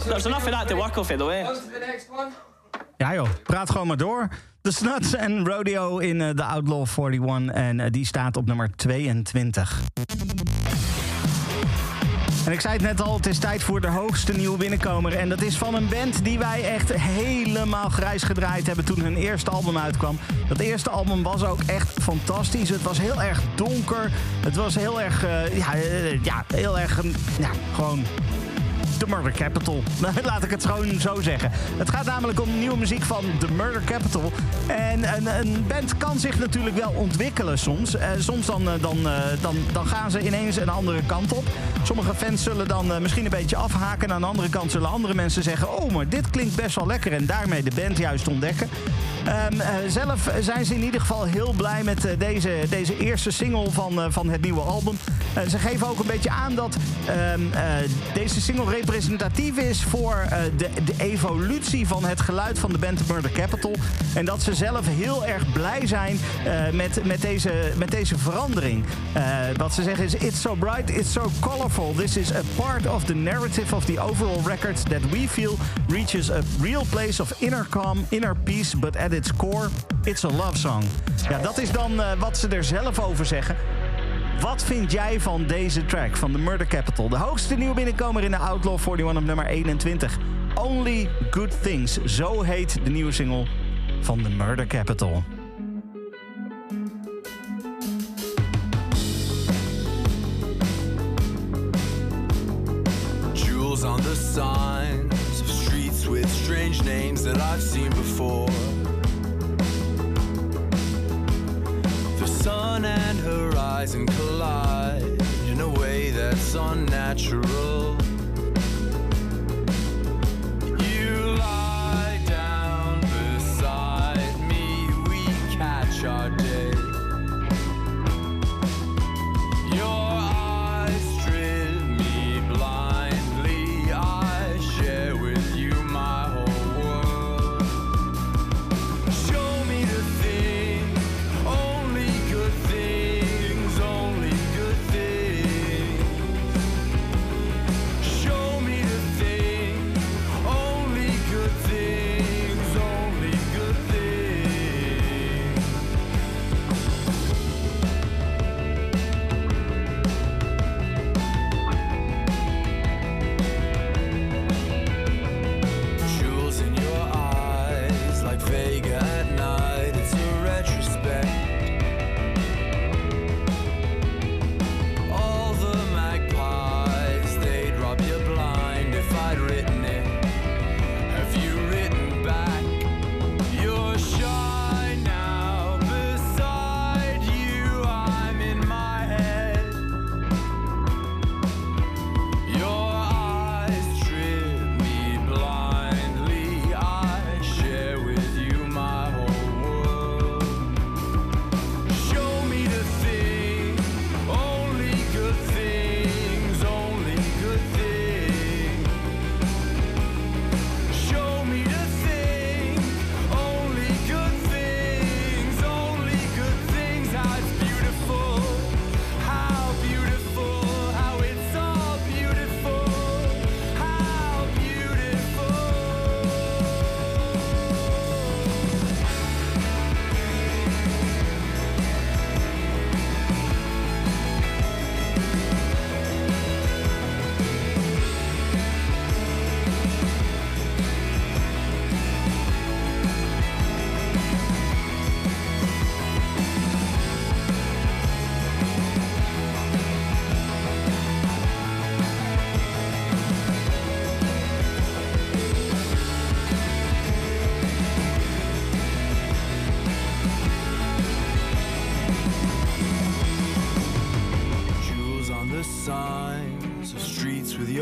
There's enough of that to work off. On to the next one. Ja joh, praat gewoon maar door. De Snuts en Rodeo in eh, de Outlaw 41. En eh, die staat op nummer 22. En ik zei het net al, het is tijd voor de hoogste nieuwe binnenkomer. En dat is van een band die wij echt helemaal grijs gedraaid hebben toen hun eerste album uitkwam. Dat eerste album was ook echt fantastisch. Het was heel erg donker. Het was heel erg, eh, ja, eh, ja, heel erg, eh, ja, gewoon The Murder Capital. *laughs* Laat ik het gewoon zo zeggen. Het gaat namelijk om nieuwe muziek van The Murder Capital. En een, een band kan zich natuurlijk wel ontwikkelen soms. Eh, soms dan, eh, dan, eh, dan, dan gaan ze ineens een andere kant op. Sommige fans zullen dan misschien een beetje afhaken. En aan de andere kant zullen andere mensen zeggen... oh, maar dit klinkt best wel lekker. En daarmee de band juist ontdekken. Ehm, eh, zelf zijn ze in ieder geval heel blij met deze, deze eerste single van, van het nieuwe album. Eh, ze geven ook een beetje aan dat ehm, eh, deze single representatief is voor eh, de, de evolutie van het geluid van de band Murder Capital. En dat ze zelf heel erg blij zijn met, met, deze, met deze verandering. Wat ze zeggen is: It's so bright, it's so colorful. This is a part of the narrative of the overall record that we feel reaches a real place of inner calm, inner peace, but at its core, it's a love song. Ja, dat is dan wat ze er zelf over zeggen. Wat vind jij van deze track van The Murder Capital? De hoogste nieuwe binnenkomer in de Outlaw 41 op nummer 21. Only Good Things. Zo heet de nieuwe single van The Murder Capital. Jewels on the signs of streets with strange names that I've seen collide in a way that's unnatural.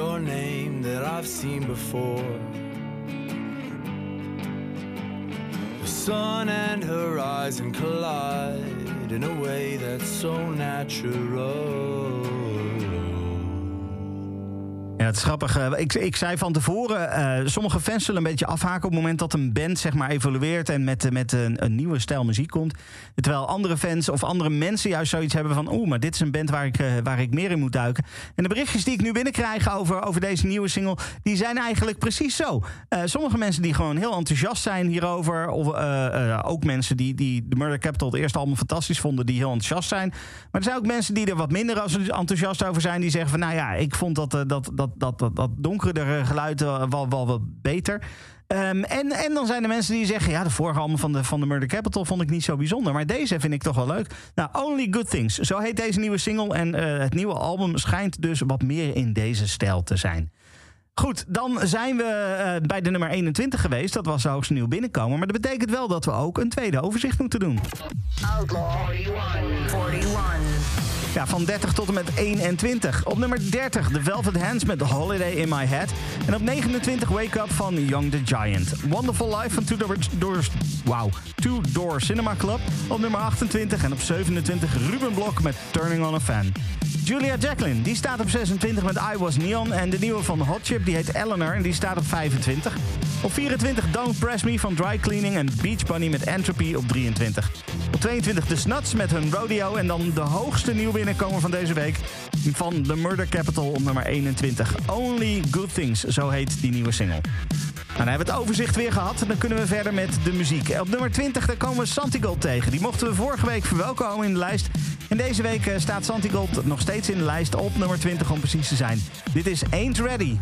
Your name that I've seen before. The sun and horizon collide in a way that's so natural. Grappig. Ik, ik zei van tevoren, eh, sommige fans zullen een beetje afhaken op het moment dat een band zeg maar evolueert en met, met een, een nieuwe stijl muziek komt. Terwijl andere fans of andere mensen juist zoiets hebben van, oeh, maar dit is een band waar ik, eh, waar ik meer in moet duiken. En de berichtjes die ik nu binnenkrijg over, over deze nieuwe single, die zijn eigenlijk precies zo. Eh, sommige mensen die gewoon heel enthousiast zijn hierover, of ook mensen die, die de Murder Capital het eerste album fantastisch vonden, die heel enthousiast zijn. Maar er zijn ook mensen die er wat minder enthousiast over zijn, die zeggen van, nou ja, ik vond dat, dat, dat, dat, dat, donkerdere geluid eh, wel, wel wat beter. Ehm, en, en dan zijn er mensen die zeggen... ja, de vorige album van de, van de Murder Capital vond ik niet zo bijzonder... maar deze vind ik toch wel leuk. Nou, Only Good Things, zo heet deze nieuwe single... en eh, het nieuwe album schijnt dus wat meer in deze stijl te zijn. Goed, dan zijn we eh, bij de nummer 21 geweest. Dat was de hoogste nieuw binnenkomen. Maar dat betekent wel dat we ook een tweede overzicht moeten doen. Outlaw 41. 41. Ja, van 30 tot en met 21. Op nummer 30 The Velvet Hands met The Holiday in My Head. En op 29 Wake Up van Young the Giant. Wonderful Life van Two Doors, Doors, wow, Two Door Cinema Club. Op nummer 28 en op 27 Ruben Blok met Turning on a Fan. Julia Jacqueline, die staat op 26 met I Was Neon. En de nieuwe van Hot Chip, die heet Eleanor en die staat op 25. Op 24 Don't Press Me van Dry Cleaning en Beach Bunny met Entropy op 23. Op 22 The Snuts met hun Rodeo. En dan de hoogste nieuw binnenkomer van deze week van The Murder Capital op nummer 21. Only Good Things, zo heet die nieuwe single. Nou, dan hebben we het overzicht weer gehad. Dan kunnen we verder met de muziek. Op nummer 20 daar komen we Santigold tegen. Die mochten we vorige week verwelkomen in de lijst. En deze week eh, staat Santigold nog steeds in de lijst op nummer 20 om precies te zijn. Dit is Ain't Ready.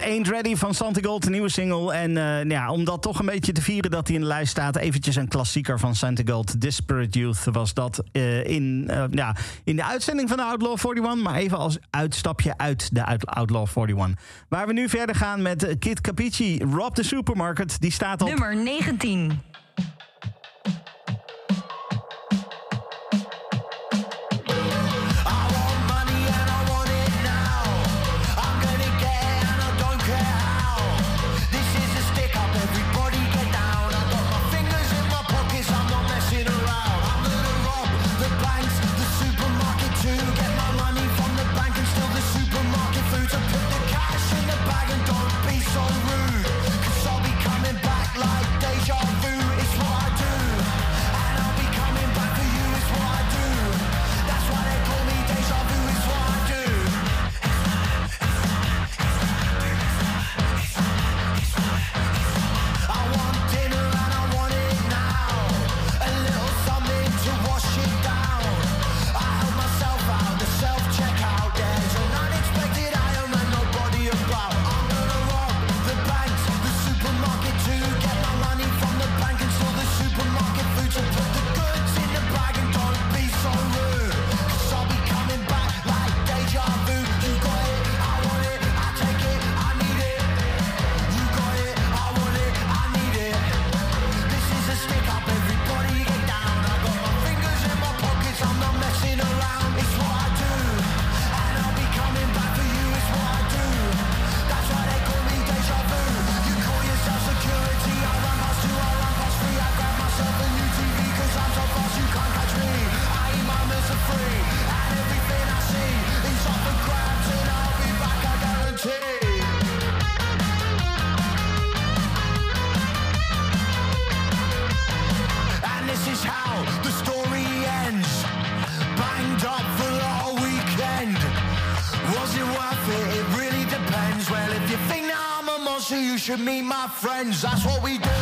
Ain't Ready van Santi Gold, de nieuwe single. En eh, nou ja, om dat toch een beetje te vieren dat hij in de lijst staat... eventjes een klassieker van Santi Gold, Disparate Youth... was dat eh, in, eh, nou ja, in de uitzending van de Outlaw 41... maar even als uitstapje uit de Outlaw 41. Waar we nu verder gaan met Kid Capici, Rob the Supermarket. Die staat op... Nummer 19. friends, that's what we do.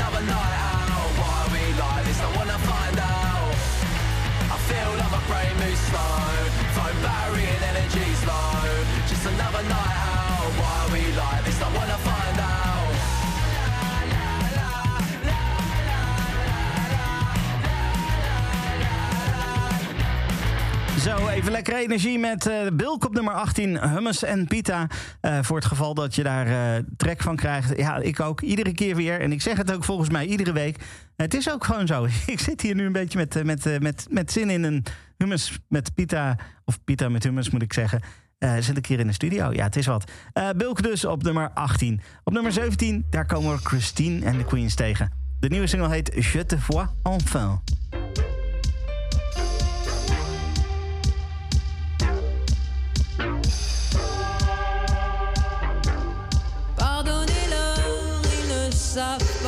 another night out. Why are we like? This? I wanna find out. I feel like my brain moves slow. Phone battery and energy's low. Just another night out. Why are we Nou, even lekker energie met uh, Bilk op nummer 18, Hummus en Pita. Eh, voor het geval dat je daar uh, trek van krijgt. Ja, ik ook. Iedere keer weer. En ik zeg het ook volgens mij iedere week. Het is ook gewoon zo. *laughs* ik zit hier nu een beetje met, met, met, met zin in een hummus met pita. Of pita met hummus moet ik zeggen. zit ik hier in de studio. Ja, het is wat. Bilk dus op nummer 18. Op nummer 17, daar komen we Christine en de Queens tegen. De nieuwe single heet Je te vois enfin. up.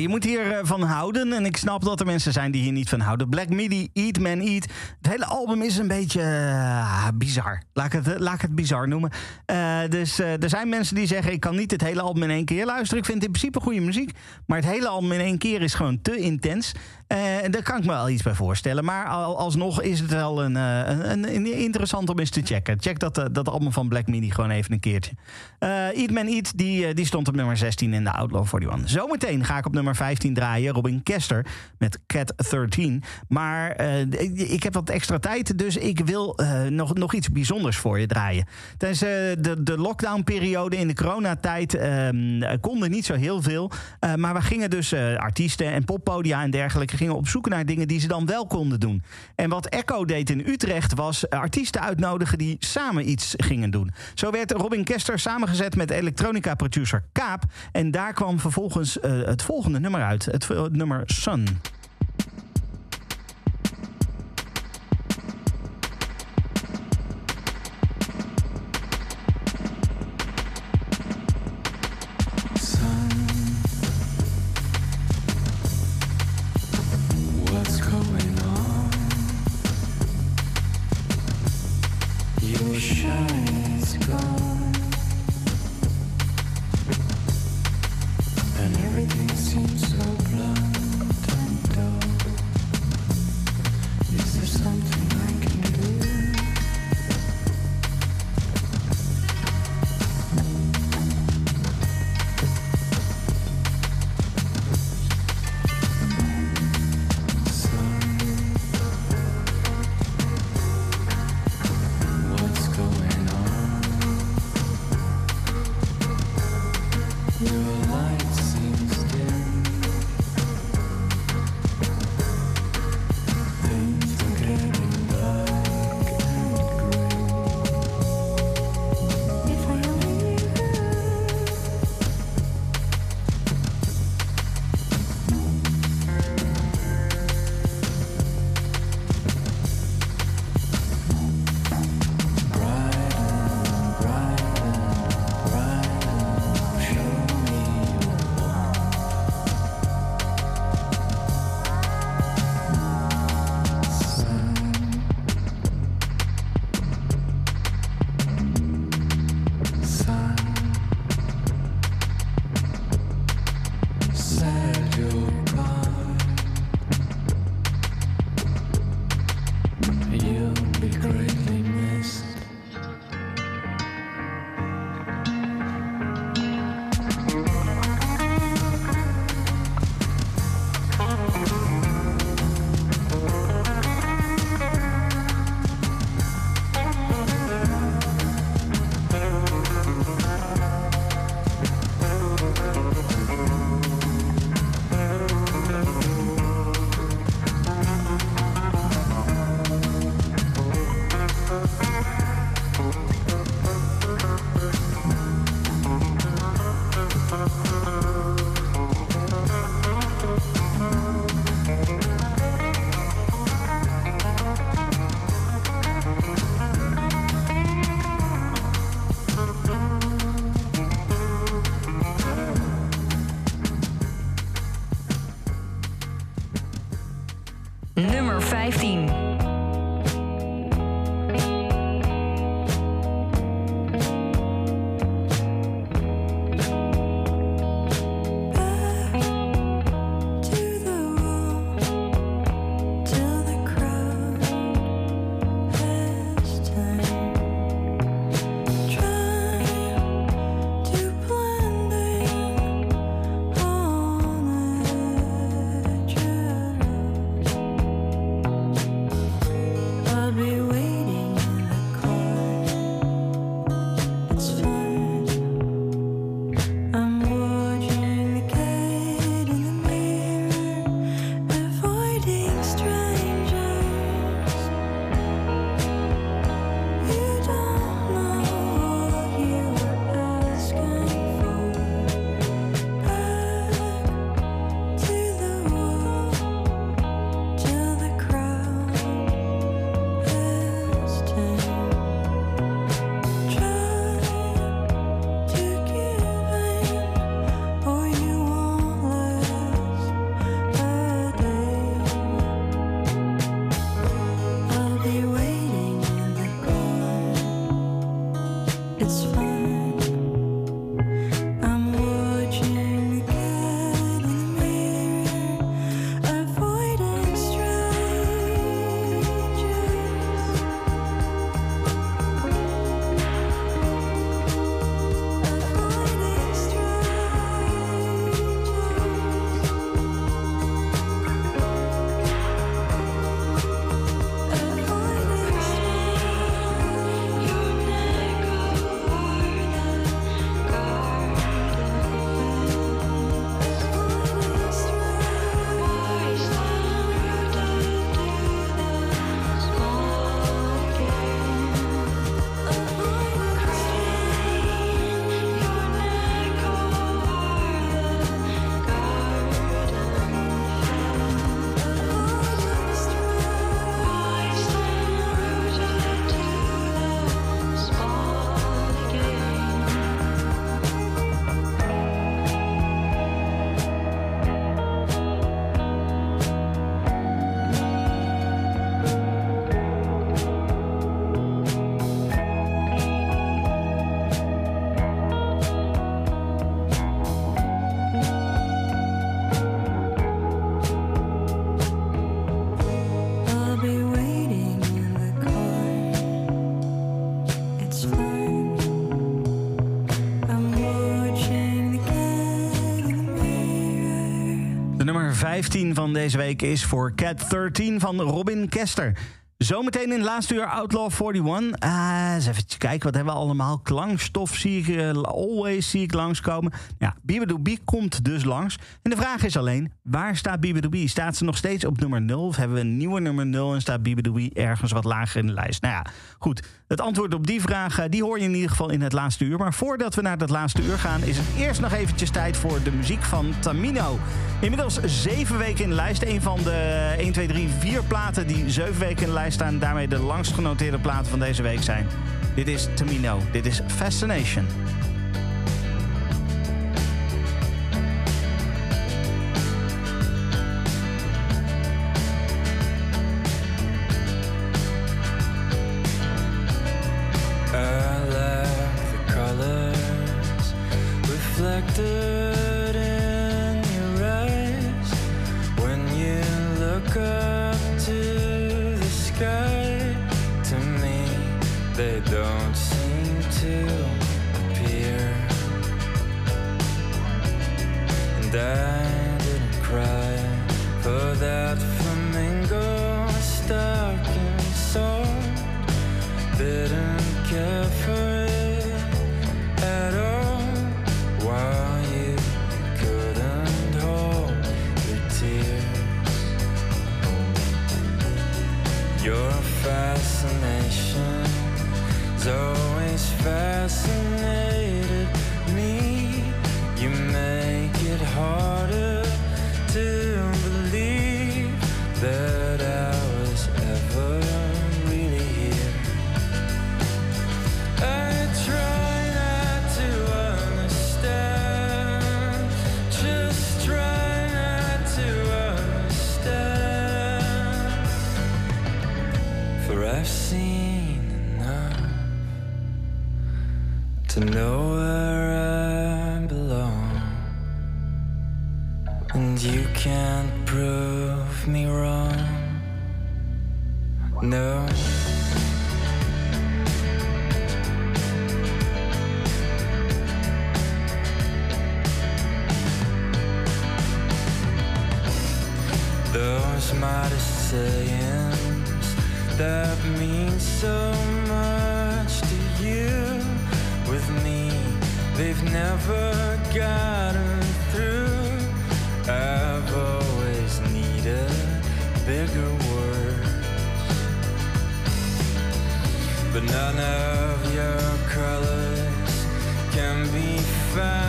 Je moet hier eh, van houden. En ik snap dat er mensen zijn die hier niet van houden. Black Midi, Eat Man Eat. Het hele album is een beetje eh, bizar. Laat het, laat ik het bizar noemen. Dus eh, er zijn mensen die zeggen... ik kan niet het hele album in één keer luisteren. Ik vind in principe goede muziek. Maar het hele album in één keer is gewoon te intens. Eh, En daar kan ik me wel iets bij voorstellen. Maar al- alsnog is het wel een, eh, een, een, interessant om eens te checken. Check dat, dat album van Black Midi gewoon even een keertje. Eh Eat Man Eat, die, die stond op nummer 16 in de Outlaw 41. Zometeen ga ik op nummer 15 draaien. Robin Kester met Cat 13. Maar ik, heb wat extra tijd, dus ik wil nog, nog iets bijzonders voor je draaien. Tijdens de, de lockdownperiode in de coronatijd eh, konden niet zo heel veel. Eh, maar we gingen dus eh, artiesten en poppodia en dergelijke gingen op zoek naar dingen die ze dan wel konden doen. En wat Echo deed in Utrecht was eh, artiesten uitnodigen die samen iets gingen doen. Zo werd Robin Kester samengezet met elektronica producer Kaap. En daar kwam vervolgens het volgende nummer uit. Het, nummer Sun. 15 van deze week is voor Cat 13 van Robin Kester. Zometeen in het laatste uur Outlaw 41. Ah, eens even kijken, wat hebben we allemaal? Klankstof zie ik, eh, Always zie ik langskomen. Ja, Bibidoobie komt dus langs. En de vraag is alleen, waar staat Bibidoobie? Staat ze nog steeds op nummer 0? Of hebben we een nieuwe nummer 0 en staat Bibidoobie ergens wat lager in de lijst? Nou ja, goed. Het antwoord op die vraag, eh, die hoor je in ieder geval in het laatste uur. Maar voordat we naar dat laatste uur gaan, is het eerst nog eventjes tijd voor de muziek van Tamino. Inmiddels zeven weken in de lijst. Een van de 1, 2, 3, 4 platen die zeven weken in de lijst staan. Daarmee de langst genoteerde platen van deze week zijn. Dit is Tamino. Dit is Fascination. seen enough to know where I belong, and you can't prove me wrong. No. Those modest sayings that mean so much to you. With me, they've never gotten through. I've always needed bigger words, but none of your colors can be found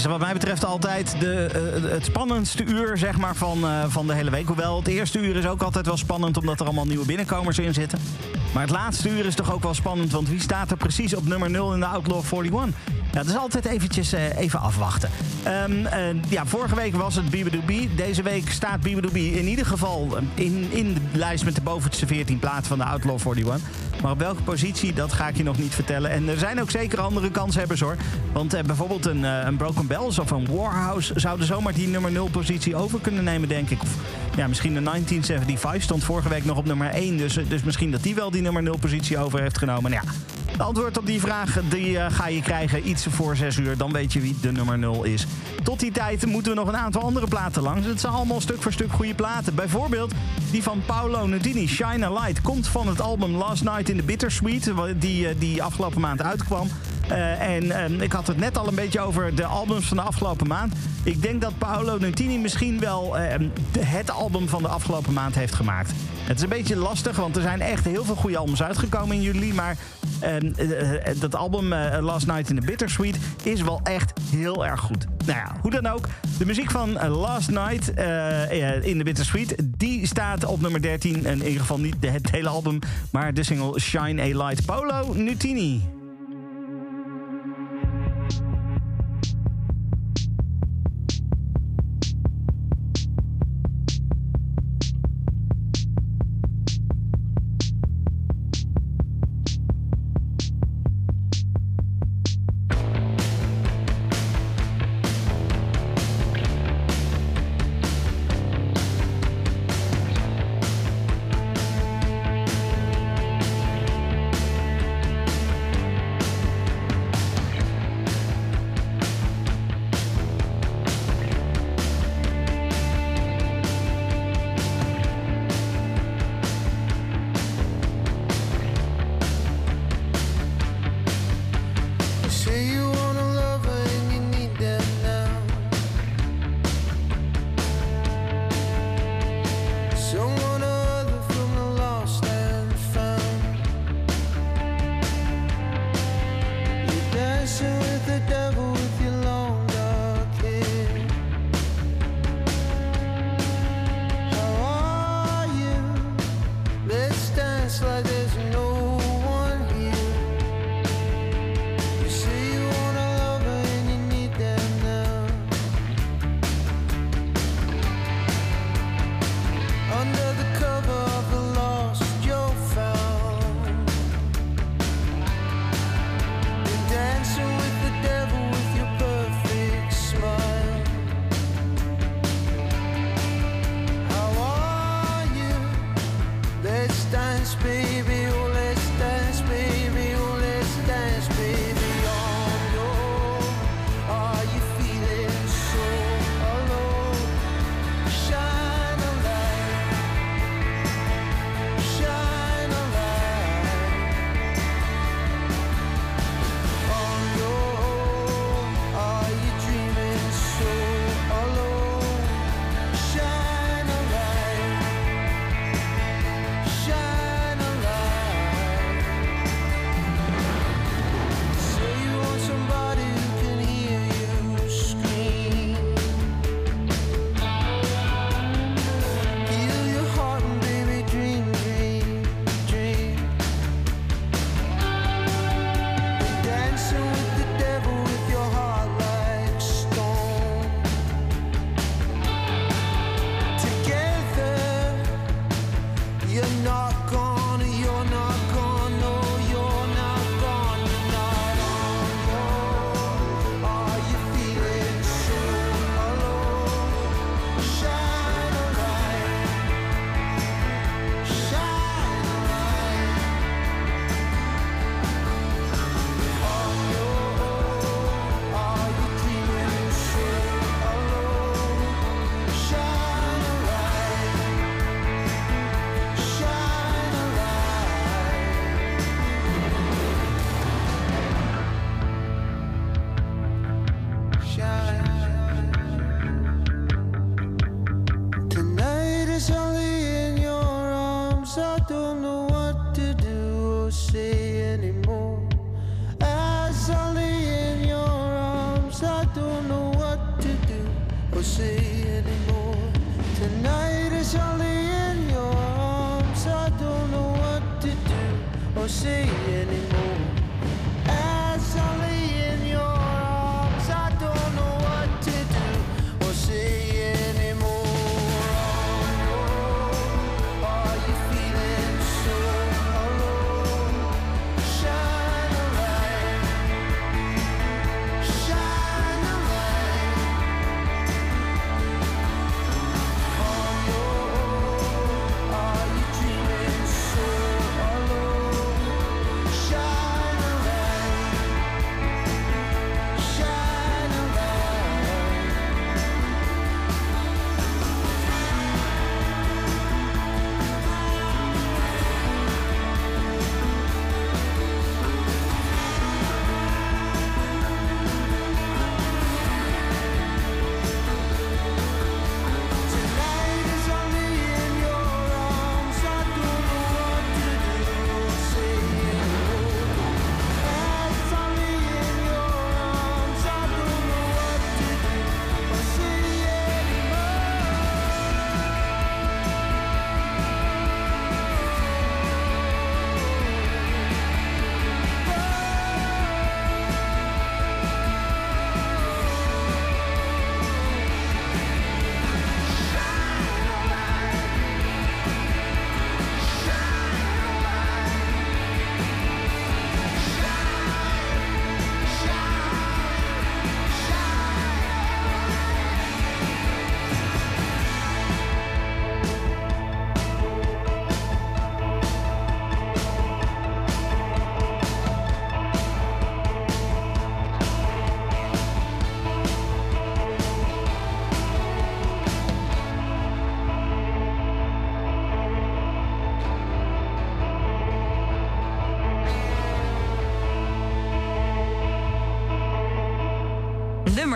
is wat mij betreft altijd de, eh, het spannendste uur zeg maar, van, eh, van de hele week. Hoewel het eerste uur is ook altijd wel spannend omdat er allemaal nieuwe binnenkomers in zitten. Maar het laatste uur is toch ook wel spannend, want wie staat er precies op nummer 0 in de Outlaw 41? Ja, dat is altijd eventjes eh, even afwachten. Ehm, eh, ja, vorige week was het Bibidoobie. Deze week staat Bibidoobie in ieder geval in, in de lijst met de bovenste 14 plaatsen van de Outlaw 41. Maar op welke positie, dat ga ik je nog niet vertellen. En er zijn ook zeker andere kanshebbers hoor. Want eh, bijvoorbeeld een, eh, een Broken Bells of een Warhouse zouden zomaar die nummer 0 positie over kunnen nemen, denk ik. Of ja, misschien de 1975 stond vorige week nog op nummer 1. Dus, eh, dus misschien dat die wel die nummer 0 positie over heeft genomen. Nou ja, het antwoord op die vraag die, eh, ga je krijgen iets voor 6 uur. Dan weet je wie de nummer 0 is. Tot die tijd moeten we nog een aantal andere platen langs. Het zijn allemaal stuk voor stuk goede platen. Bijvoorbeeld die van Paolo Nutini, Shine a Light. Komt van het album Last Night in the Bittersweet, die, eh, die afgelopen maand uitkwam. Eh, en eh, ik had het net al een beetje over de albums van de afgelopen maand. Ik denk dat Paolo Nutini misschien wel eh, de- het album van de afgelopen maand heeft gemaakt. Het is een beetje lastig, want er zijn echt heel veel goede albums uitgekomen in juli. Maar eh, eh, eh, dat album Last Night in the Bittersweet is wel echt heel erg goed. Nou ja, hoe dan ook. De muziek van Last Night in the Bittersweet, die staat op nummer 13. En in ieder geval niet het hele album, maar de single Shine a Light. Paolo Nutini.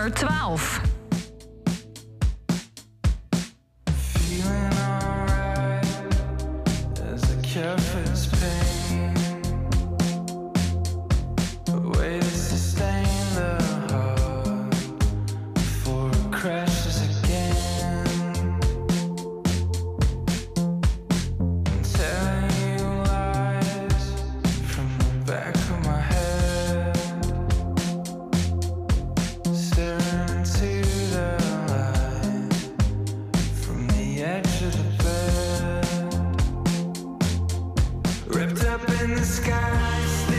Nummer 12. Up in the sky,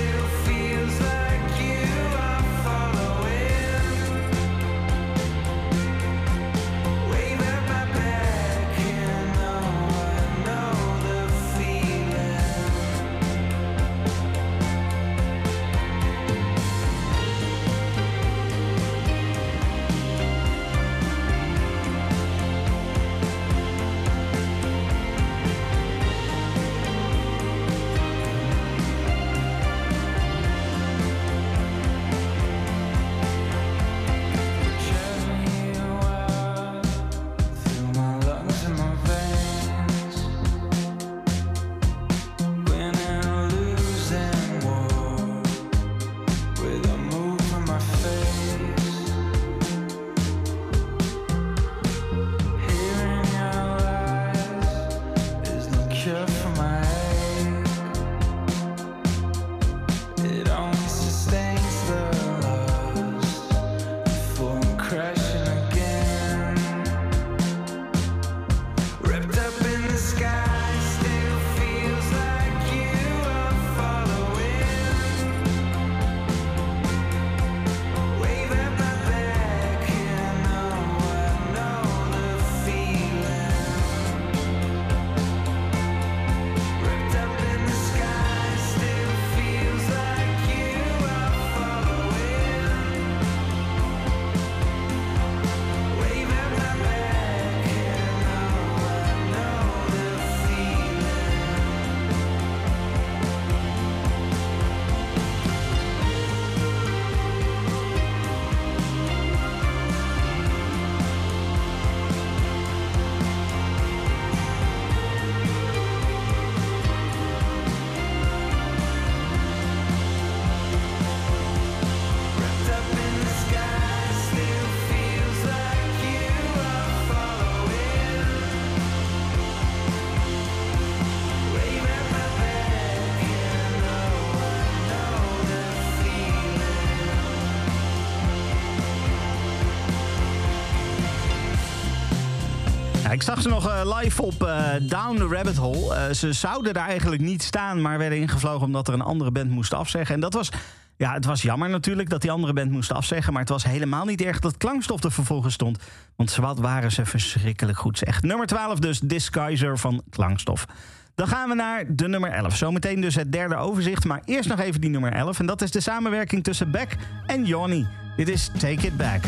ik zag ze nog eh, live op eh, Down the Rabbit Hole. Eh, ze zouden daar eigenlijk niet staan, maar werden ingevlogen omdat er een andere band moest afzeggen. En dat was, ja, het was jammer natuurlijk dat die andere band moest afzeggen. Maar het was helemaal niet erg dat klankstof er vervolgens stond. Want wat waren ze verschrikkelijk goed. Echt nummer 12 dus, Disguiser van klankstof. Dan gaan we naar de nummer 11. Zometeen dus het derde overzicht. Maar eerst nog even die nummer 11. En dat is de samenwerking tussen Beck en Johnny. Dit is Take It Back.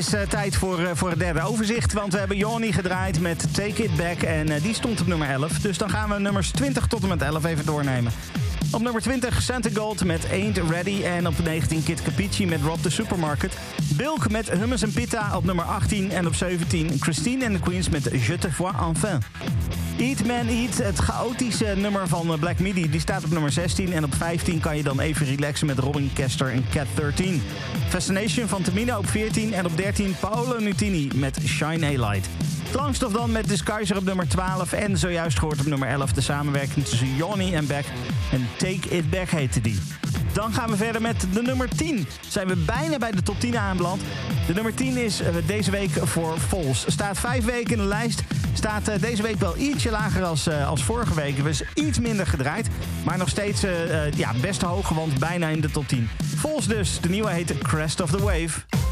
Is eh, tijd voor, eh, voor het derde overzicht. Want we hebben Johnny gedraaid met Take It Back. En eh, die stond op nummer 11. Dus dan gaan we nummers 20 tot en met 11 even doornemen. Op nummer 20 Santa Gold met Ain't Ready. En op 19 Kid Capici met Rob the Supermarket. Bilk met Hummus en Pita op nummer 18. En op 17 Christine and the Queens met Je te vois enfin. Eat Man Eat, het chaotische nummer van eh, Black Midi, die staat op nummer 16. En op 15 kan je dan even relaxen met Robin Kester en Cat 13. Fascination van Tamina op 14. En op 13 Paolo Nutini met Shine A Light. Klankstof dan met Disguiser op nummer 12. En zojuist gehoord op nummer 11 de samenwerking tussen Johnny en Beck. En Take It Back heette die. Dan gaan we verder met de nummer 10. Zijn we bijna bij de top 10 aanbeland. De nummer 10 is eh, deze week voor Vols. Staat vijf weken in de lijst. Staat eh, deze week wel ietsje lager als, eh, als vorige week. We is iets minder gedraaid. Maar nog steeds ja, best hoog, want bijna in de top 10. Vols dus. De nieuwe heet Crest of the Wave.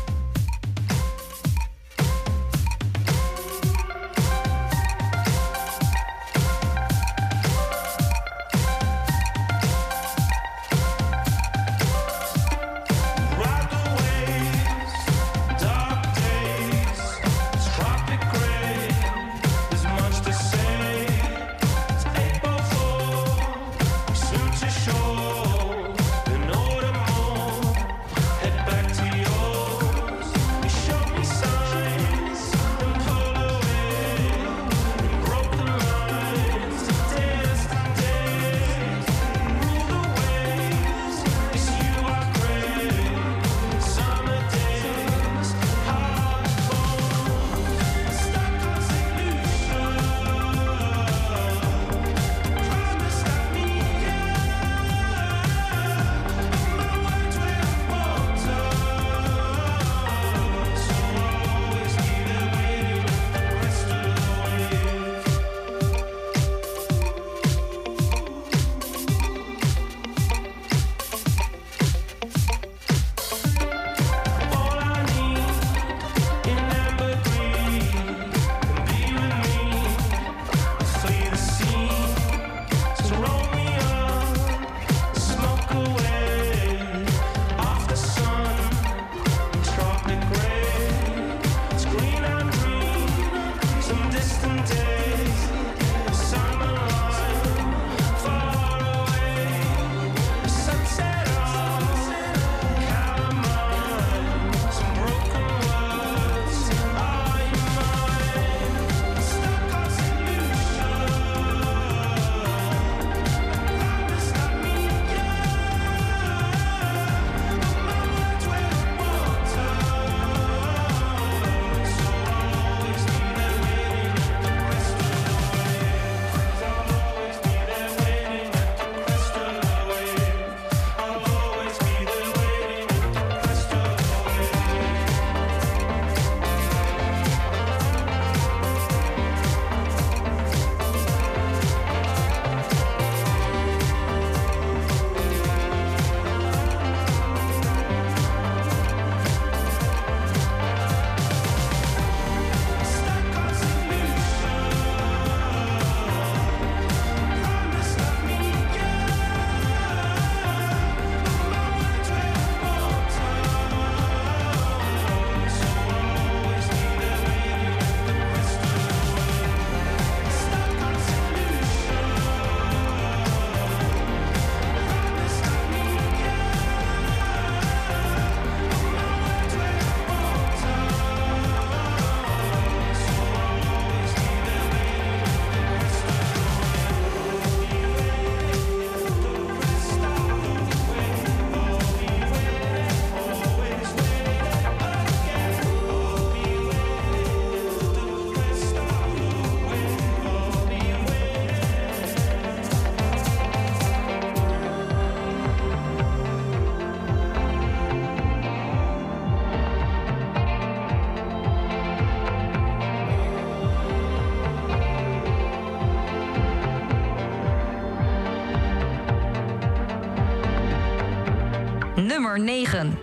Nummer 9.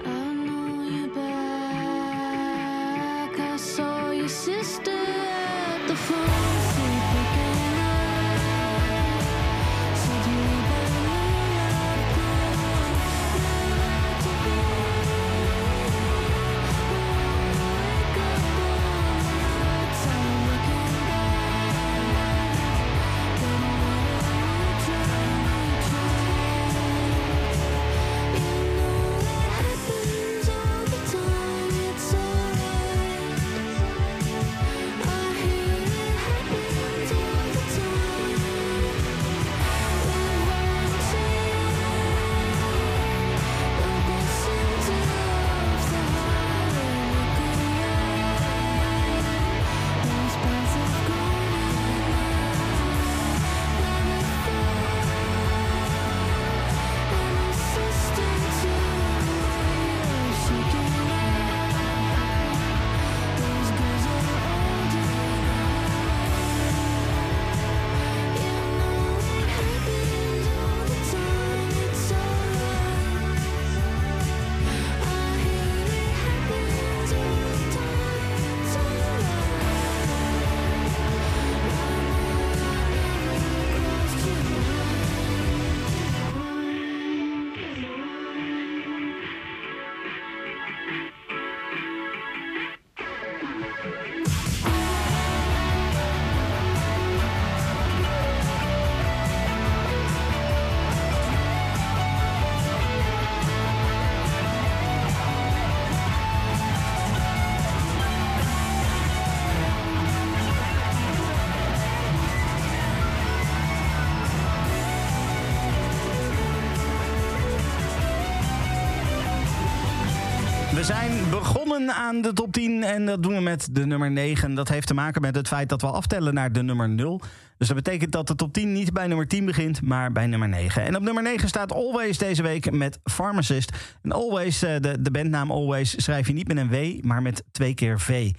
Aan de top 10 en dat doen we met de nummer 9. Dat heeft te maken met het feit dat we aftellen naar de nummer 0. Dus dat betekent dat de top 10 niet bij nummer 10 begint, maar bij nummer 9. En op nummer 9 staat Always deze week met Pharmacist. En Always, eh, de, de bandnaam Always, schrijf je niet met een W, maar met twee keer V.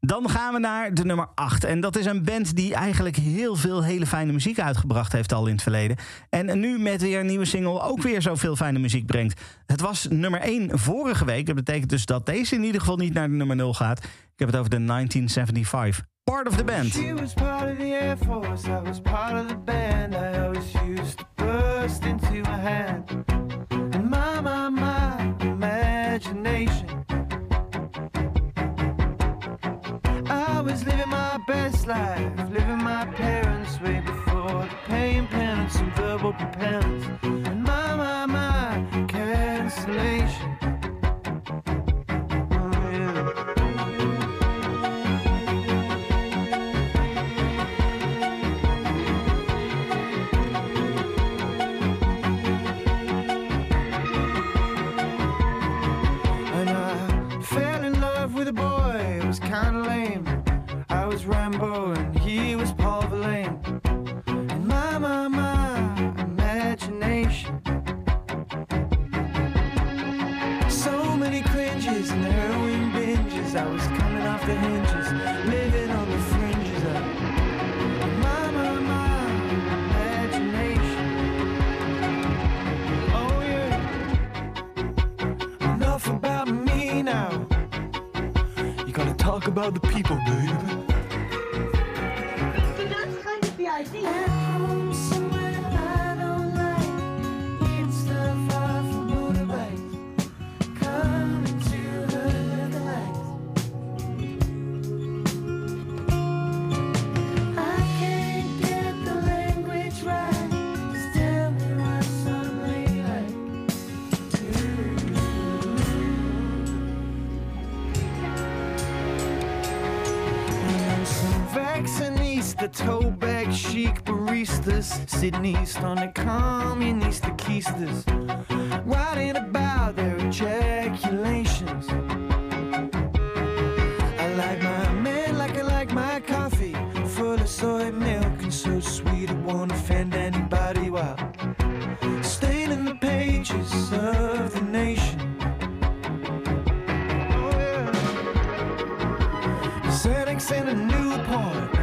Dan gaan we naar de nummer 8. En dat is een band die eigenlijk heel veel hele fijne muziek uitgebracht heeft al in het verleden. En nu met weer een nieuwe single ook weer zoveel fijne muziek brengt. Het was nummer 1 vorige week. Dat betekent dus dat deze in ieder geval niet naar de nummer 0 gaat. Ik heb het over de 1975. Part of the band. She was part of the Air Force, I was part of the band. I always used to burst into my. And my, my, my imagination. Was living my best life, living my parents' way before the pain, penance, and verbal repentance. About the people, baby. That's kind of the idea. The toe bag chic baristas sitting east on the communist keisters, writing about their ejaculations. I like my man like I like my coffee, full of soy milk and so sweet it won't offend anybody while staining the pages of the nation. Oh. Xanax and a Newport. Well,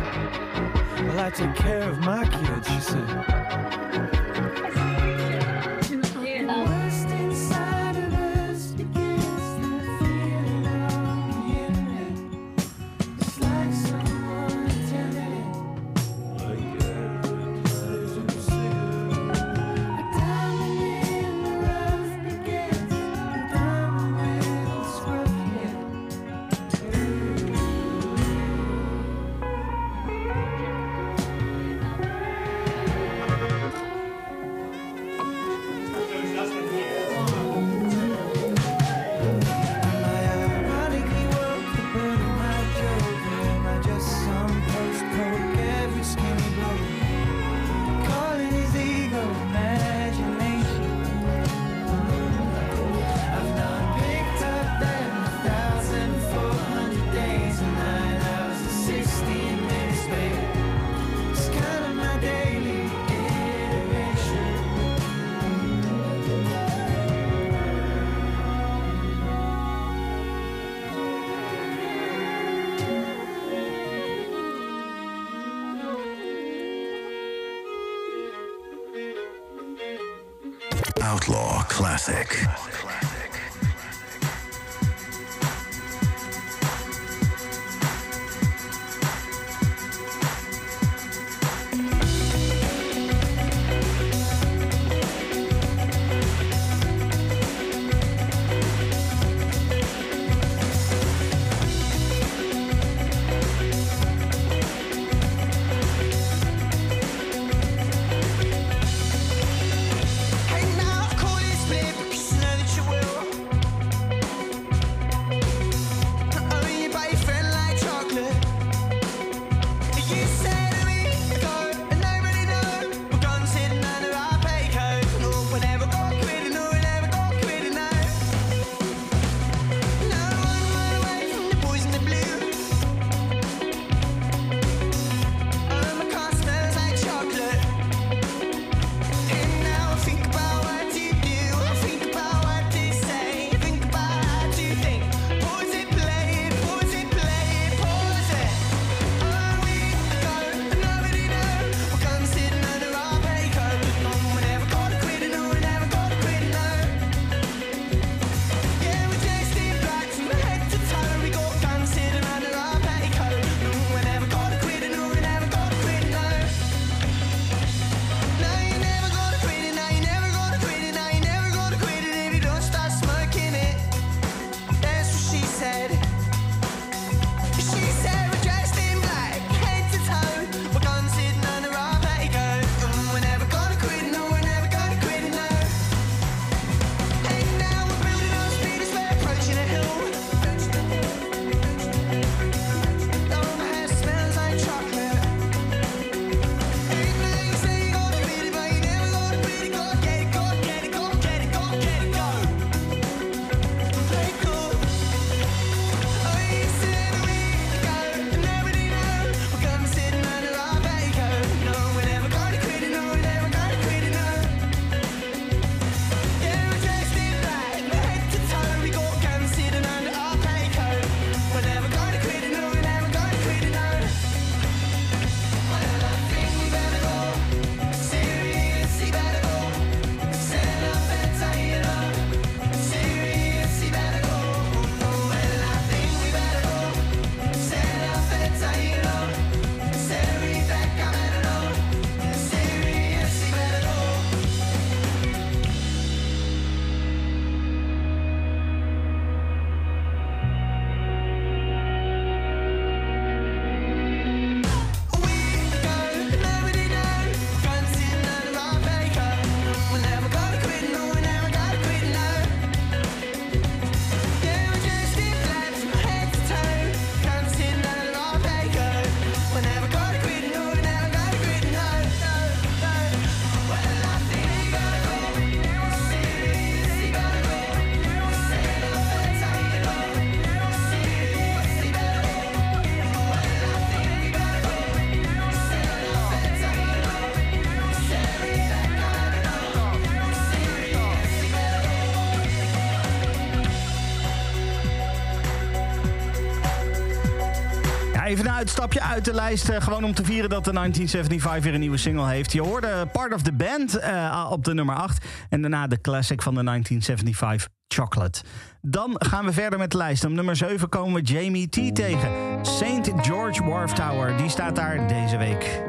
I take care of my kids, she said. Outlaw Classic. Classic. Stapje uit de lijst. Eh, gewoon om te vieren dat de 1975 weer een nieuwe single heeft. Je hoorde Part of the Band eh, op de nummer 8. En daarna de classic van de 1975 Chocolate. Dan gaan we verder met de lijst. Op nummer 7 komen we Jamie T tegen. St. George Wharf Tower. Die staat daar deze week.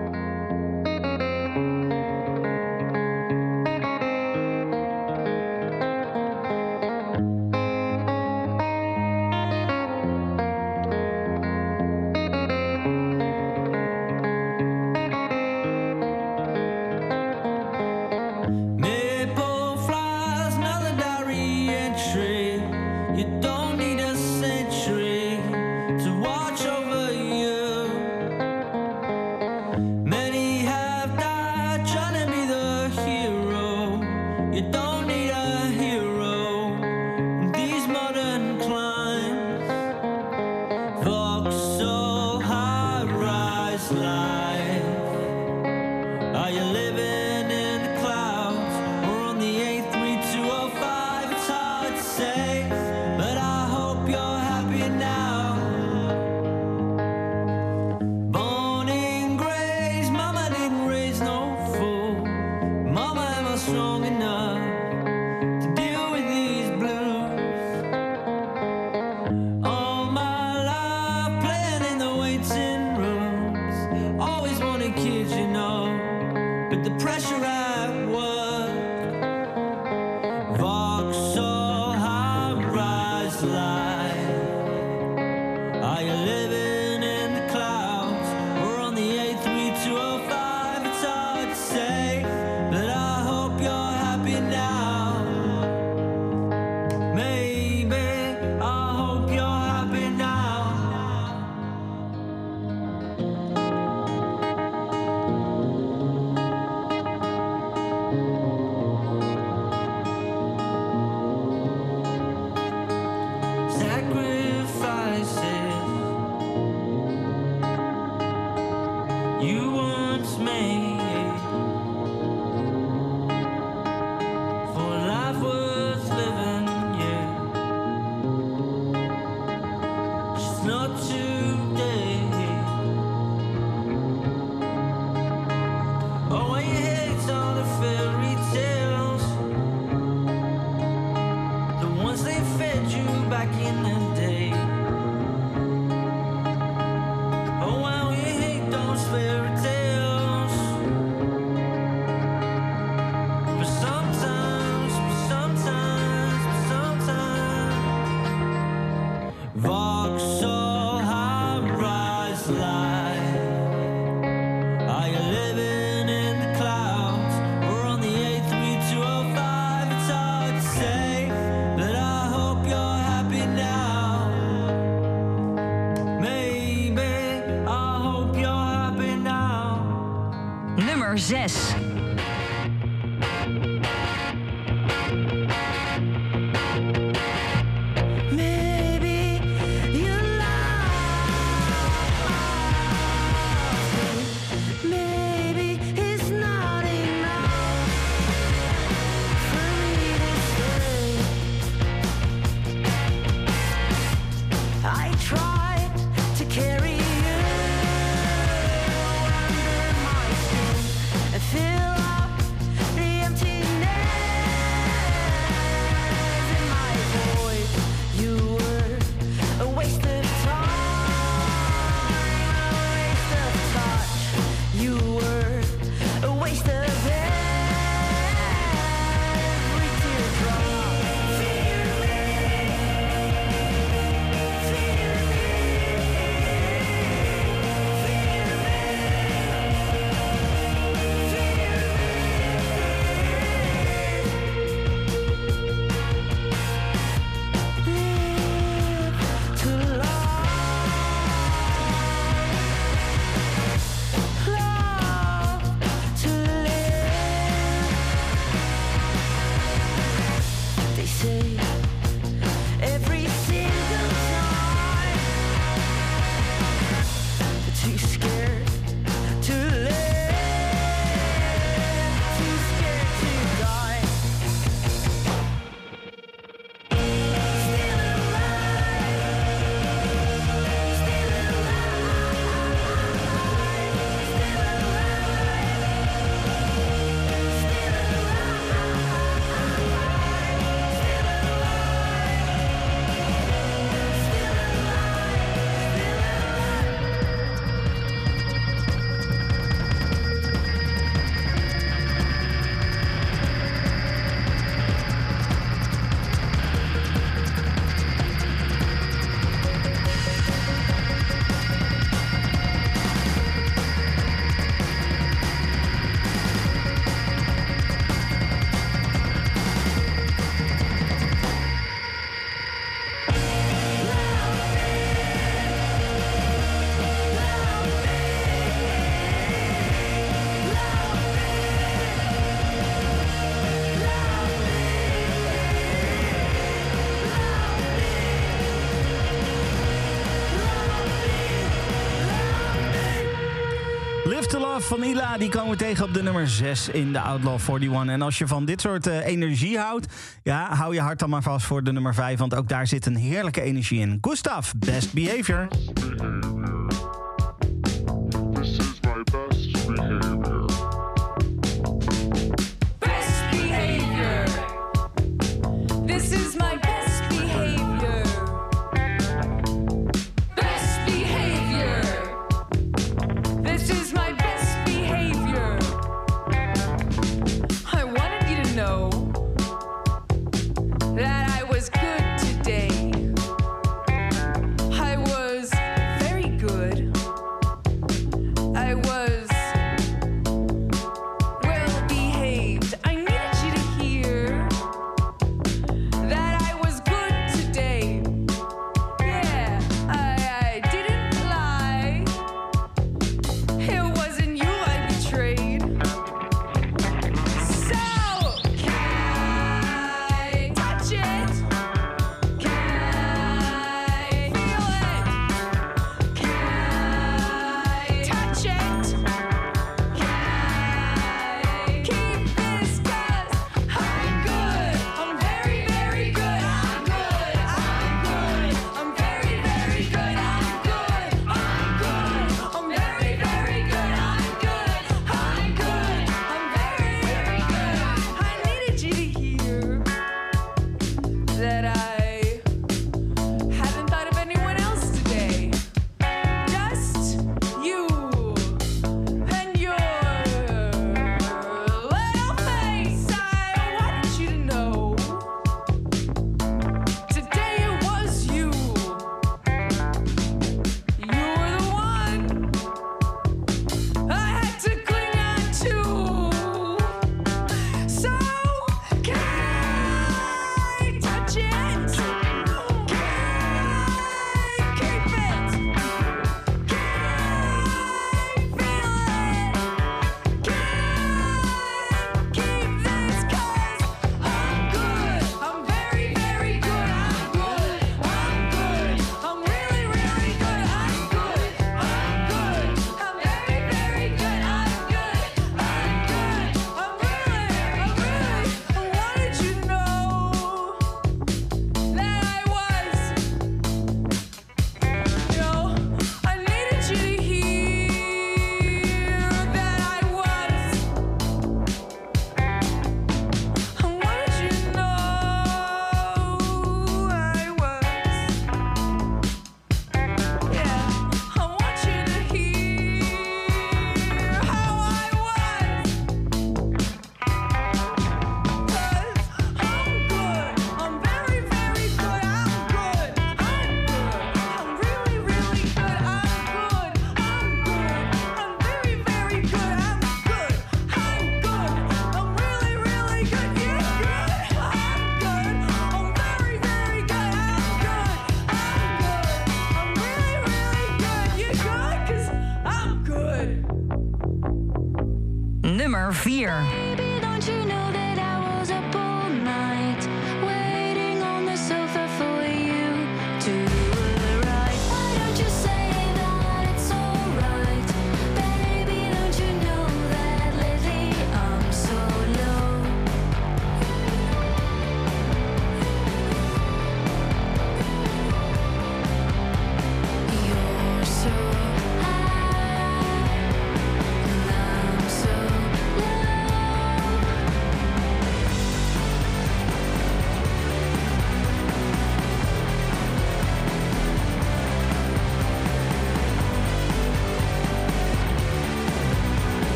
Vanilla, van die komen we tegen op de nummer 6 in de Outlaw 41. En als je van dit soort eh, energie houdt, ja, hou je hart dan maar vast voor de nummer 5. Want ook daar zit een heerlijke energie in. Gustav, best behavior.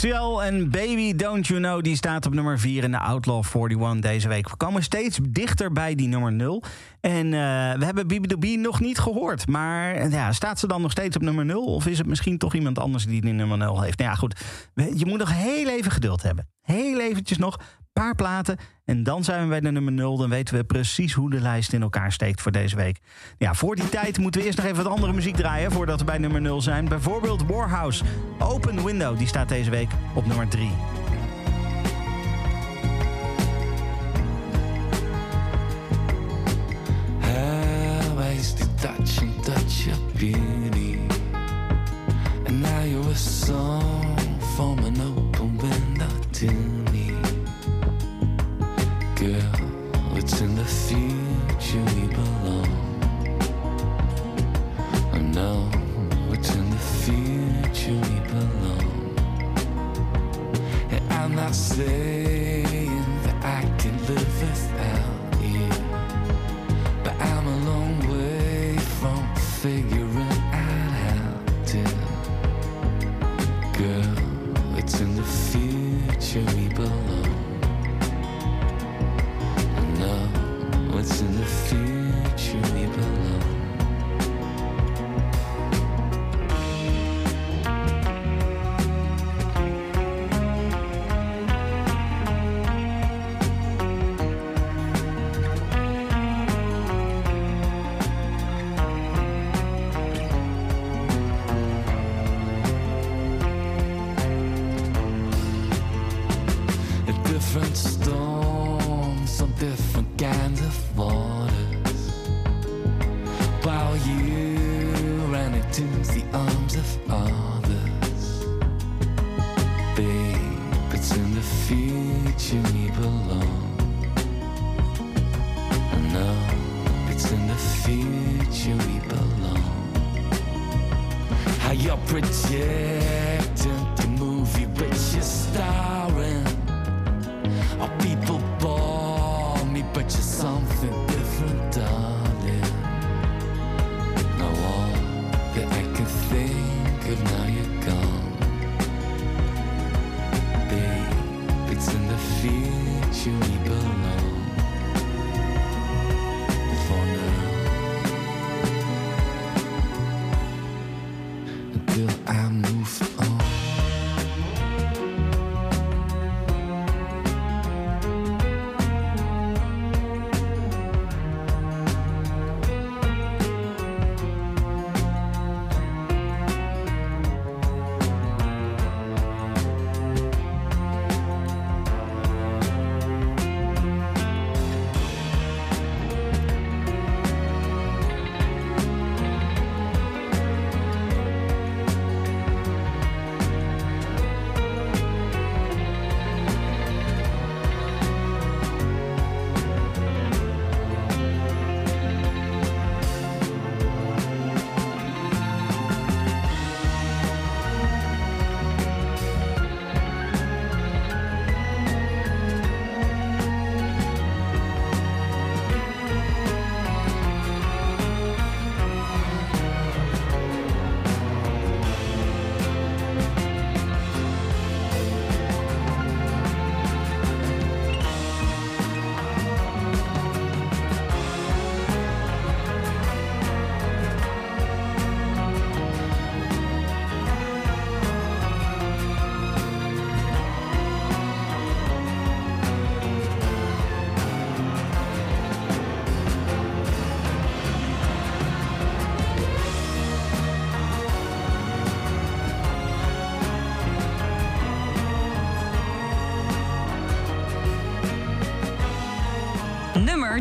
Seal en Baby Don't You Know, die staat op nummer 4 in de Outlaw 41 deze week. We komen steeds dichter bij die nummer 0. En eh, we hebben Bibi nog niet gehoord. Maar ja, staat ze dan nog steeds op nummer 0? Of is het misschien toch iemand anders die die nummer 0 heeft? Nou ja, goed. Je moet nog heel even geduld hebben. Heel eventjes nog. Een paar platen. Dan zijn we bij de nummer 0. Dan weten we precies hoe de lijst in elkaar steekt voor deze week. Ja, voor die tijd moeten we eerst nog even wat andere muziek draaien voordat we bij nummer 0 zijn. Bijvoorbeeld Warhouse. Open Window, die staat deze week op nummer 3.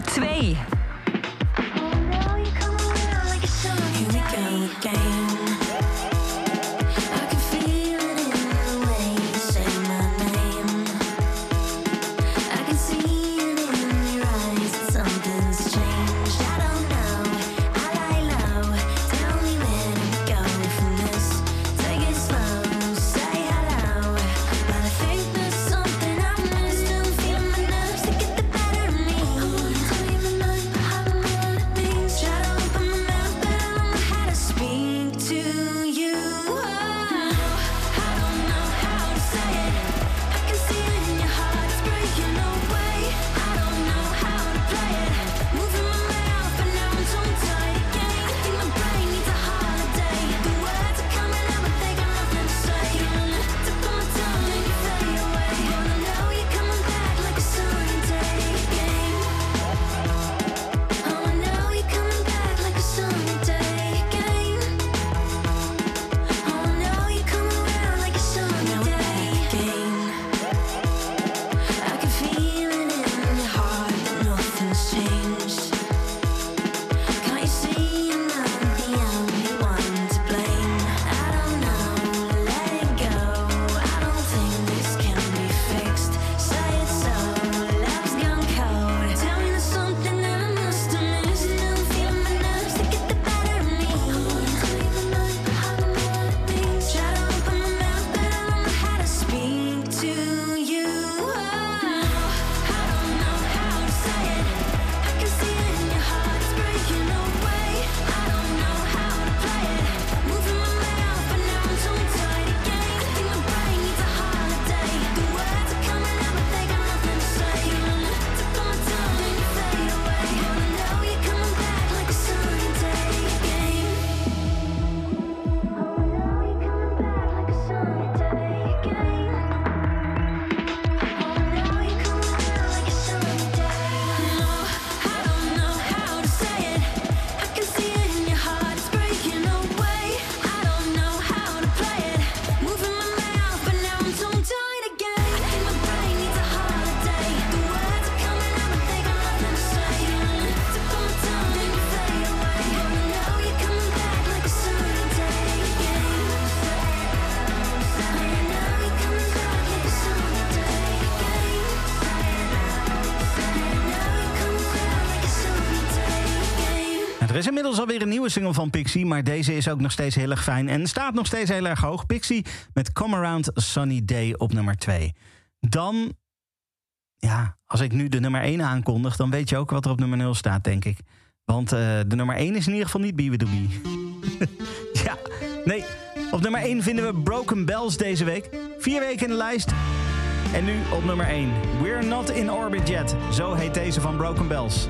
Twee. is inmiddels alweer een nieuwe single van Pixie, maar deze is ook nog steeds heel erg fijn en staat nog steeds heel erg hoog. Pixie met Come Around Sunny Day op nummer 2. Dan, ja, als ik nu de nummer 1 aankondig, dan weet je ook wat er op nummer 0 staat, denk ik. Want eh, de nummer 1 is in ieder geval niet Be *laughs* ja, nee. Op nummer 1 vinden we Broken Bells deze week. Vier weken in de lijst. En nu op nummer 1. We're not in orbit yet. Zo heet deze van Broken Bells.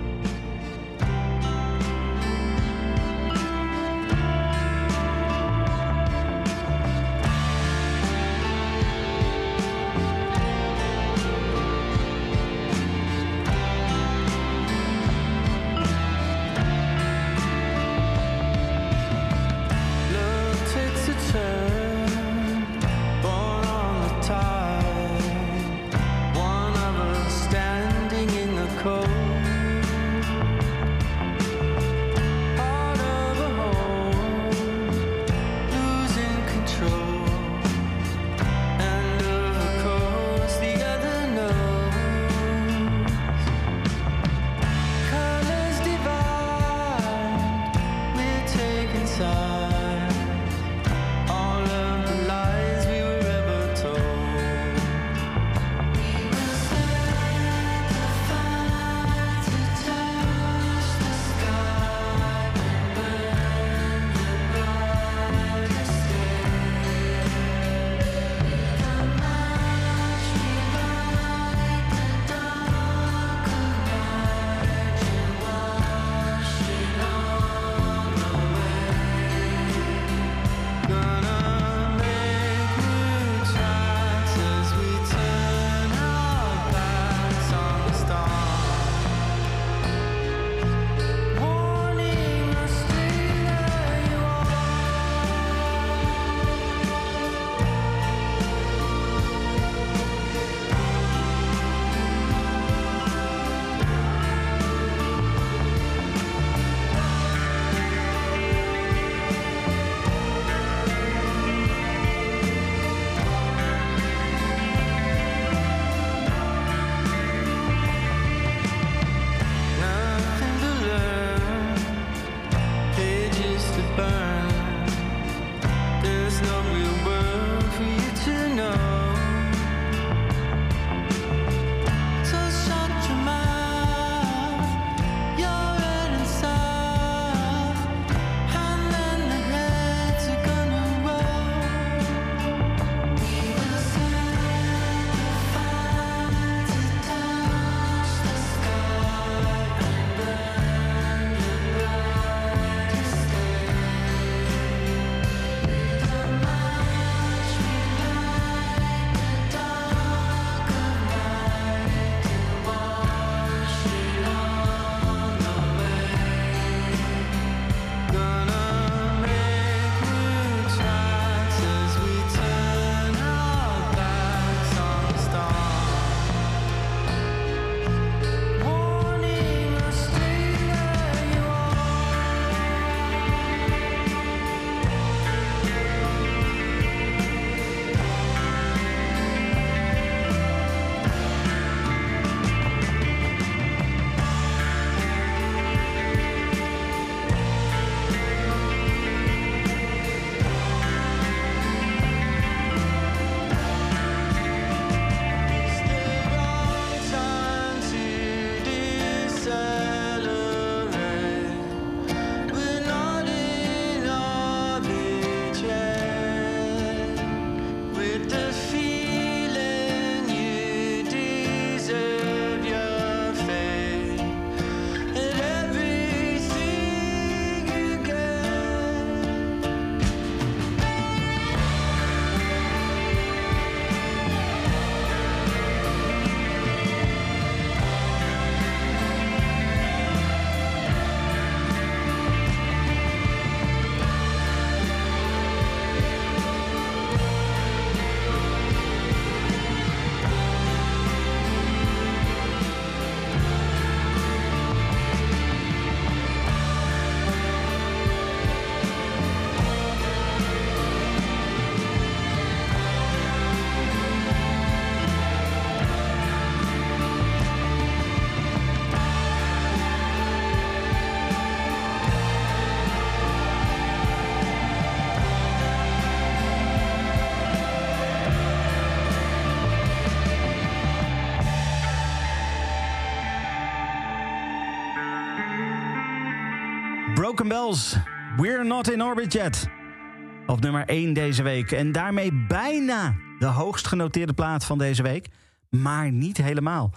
Bells. We're not in orbit yet. Op nummer 1 deze week. En daarmee bijna de hoogst genoteerde plaat van deze week. Maar niet helemaal.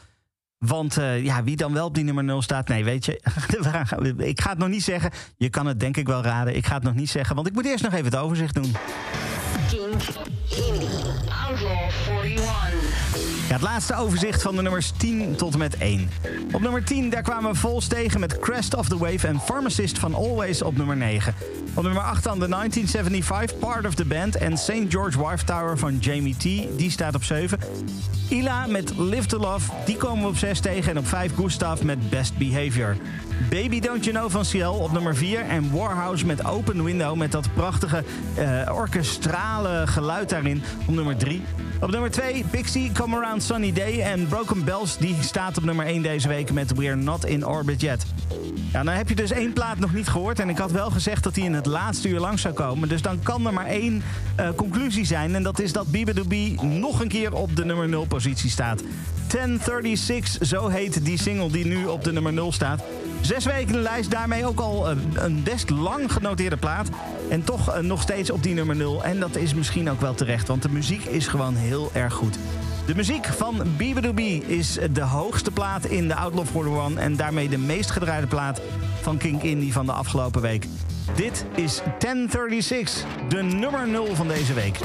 Want eh, ja, wie dan wel op die nummer 0 staat? Nee, weet je, *laughs* ik ga het nog niet zeggen. Je kan het denk ik wel raden. Ik ga het nog niet zeggen, want ik moet eerst nog even het overzicht doen. Ja, het laatste overzicht van de nummers 10 tot en met 1. Op nummer 10, daar kwamen we Vols tegen met Crest of the Wave en Pharmacist van Always op nummer 9. Op nummer 8 dan de 1975, Part of the Band en St. George Wife Tower van Jamie T. Die staat op 7. Ila met Live to Love, die komen we op 6 tegen. En op 5 Gustav met Best Behavior. Baby Don't You Know van Ciel op nummer 4. En Warhouse met Open Window met dat prachtige eh, orkestrale geluid daarin op nummer 3. Op nummer 2 Pixie, Come Around Sunny Day. En Broken Bells die staat op nummer 1 deze week met We're Not in Orbit Yet. Ja, dan heb je dus één plaat nog niet gehoord. En ik had wel gezegd dat die in het laatste uur langs zou komen. Dus dan kan er maar één eh, conclusie zijn. En dat is dat Bibidoobie nog een keer op de nummer 0 positie staat. 1036, zo heet die single die nu op de nummer 0 staat. Zes weken de lijst, daarmee ook al een best lang genoteerde plaat. En toch eh, nog steeds op die nummer 0. En dat is misschien ook wel terecht, want de muziek is gewoon heel erg goed. De muziek van Bibidoobie is de hoogste plaat in de Outlaw 41... en daarmee de meest gedraaide plaat van King Indie van de afgelopen week. Dit is 1036, de nummer 0 van deze week.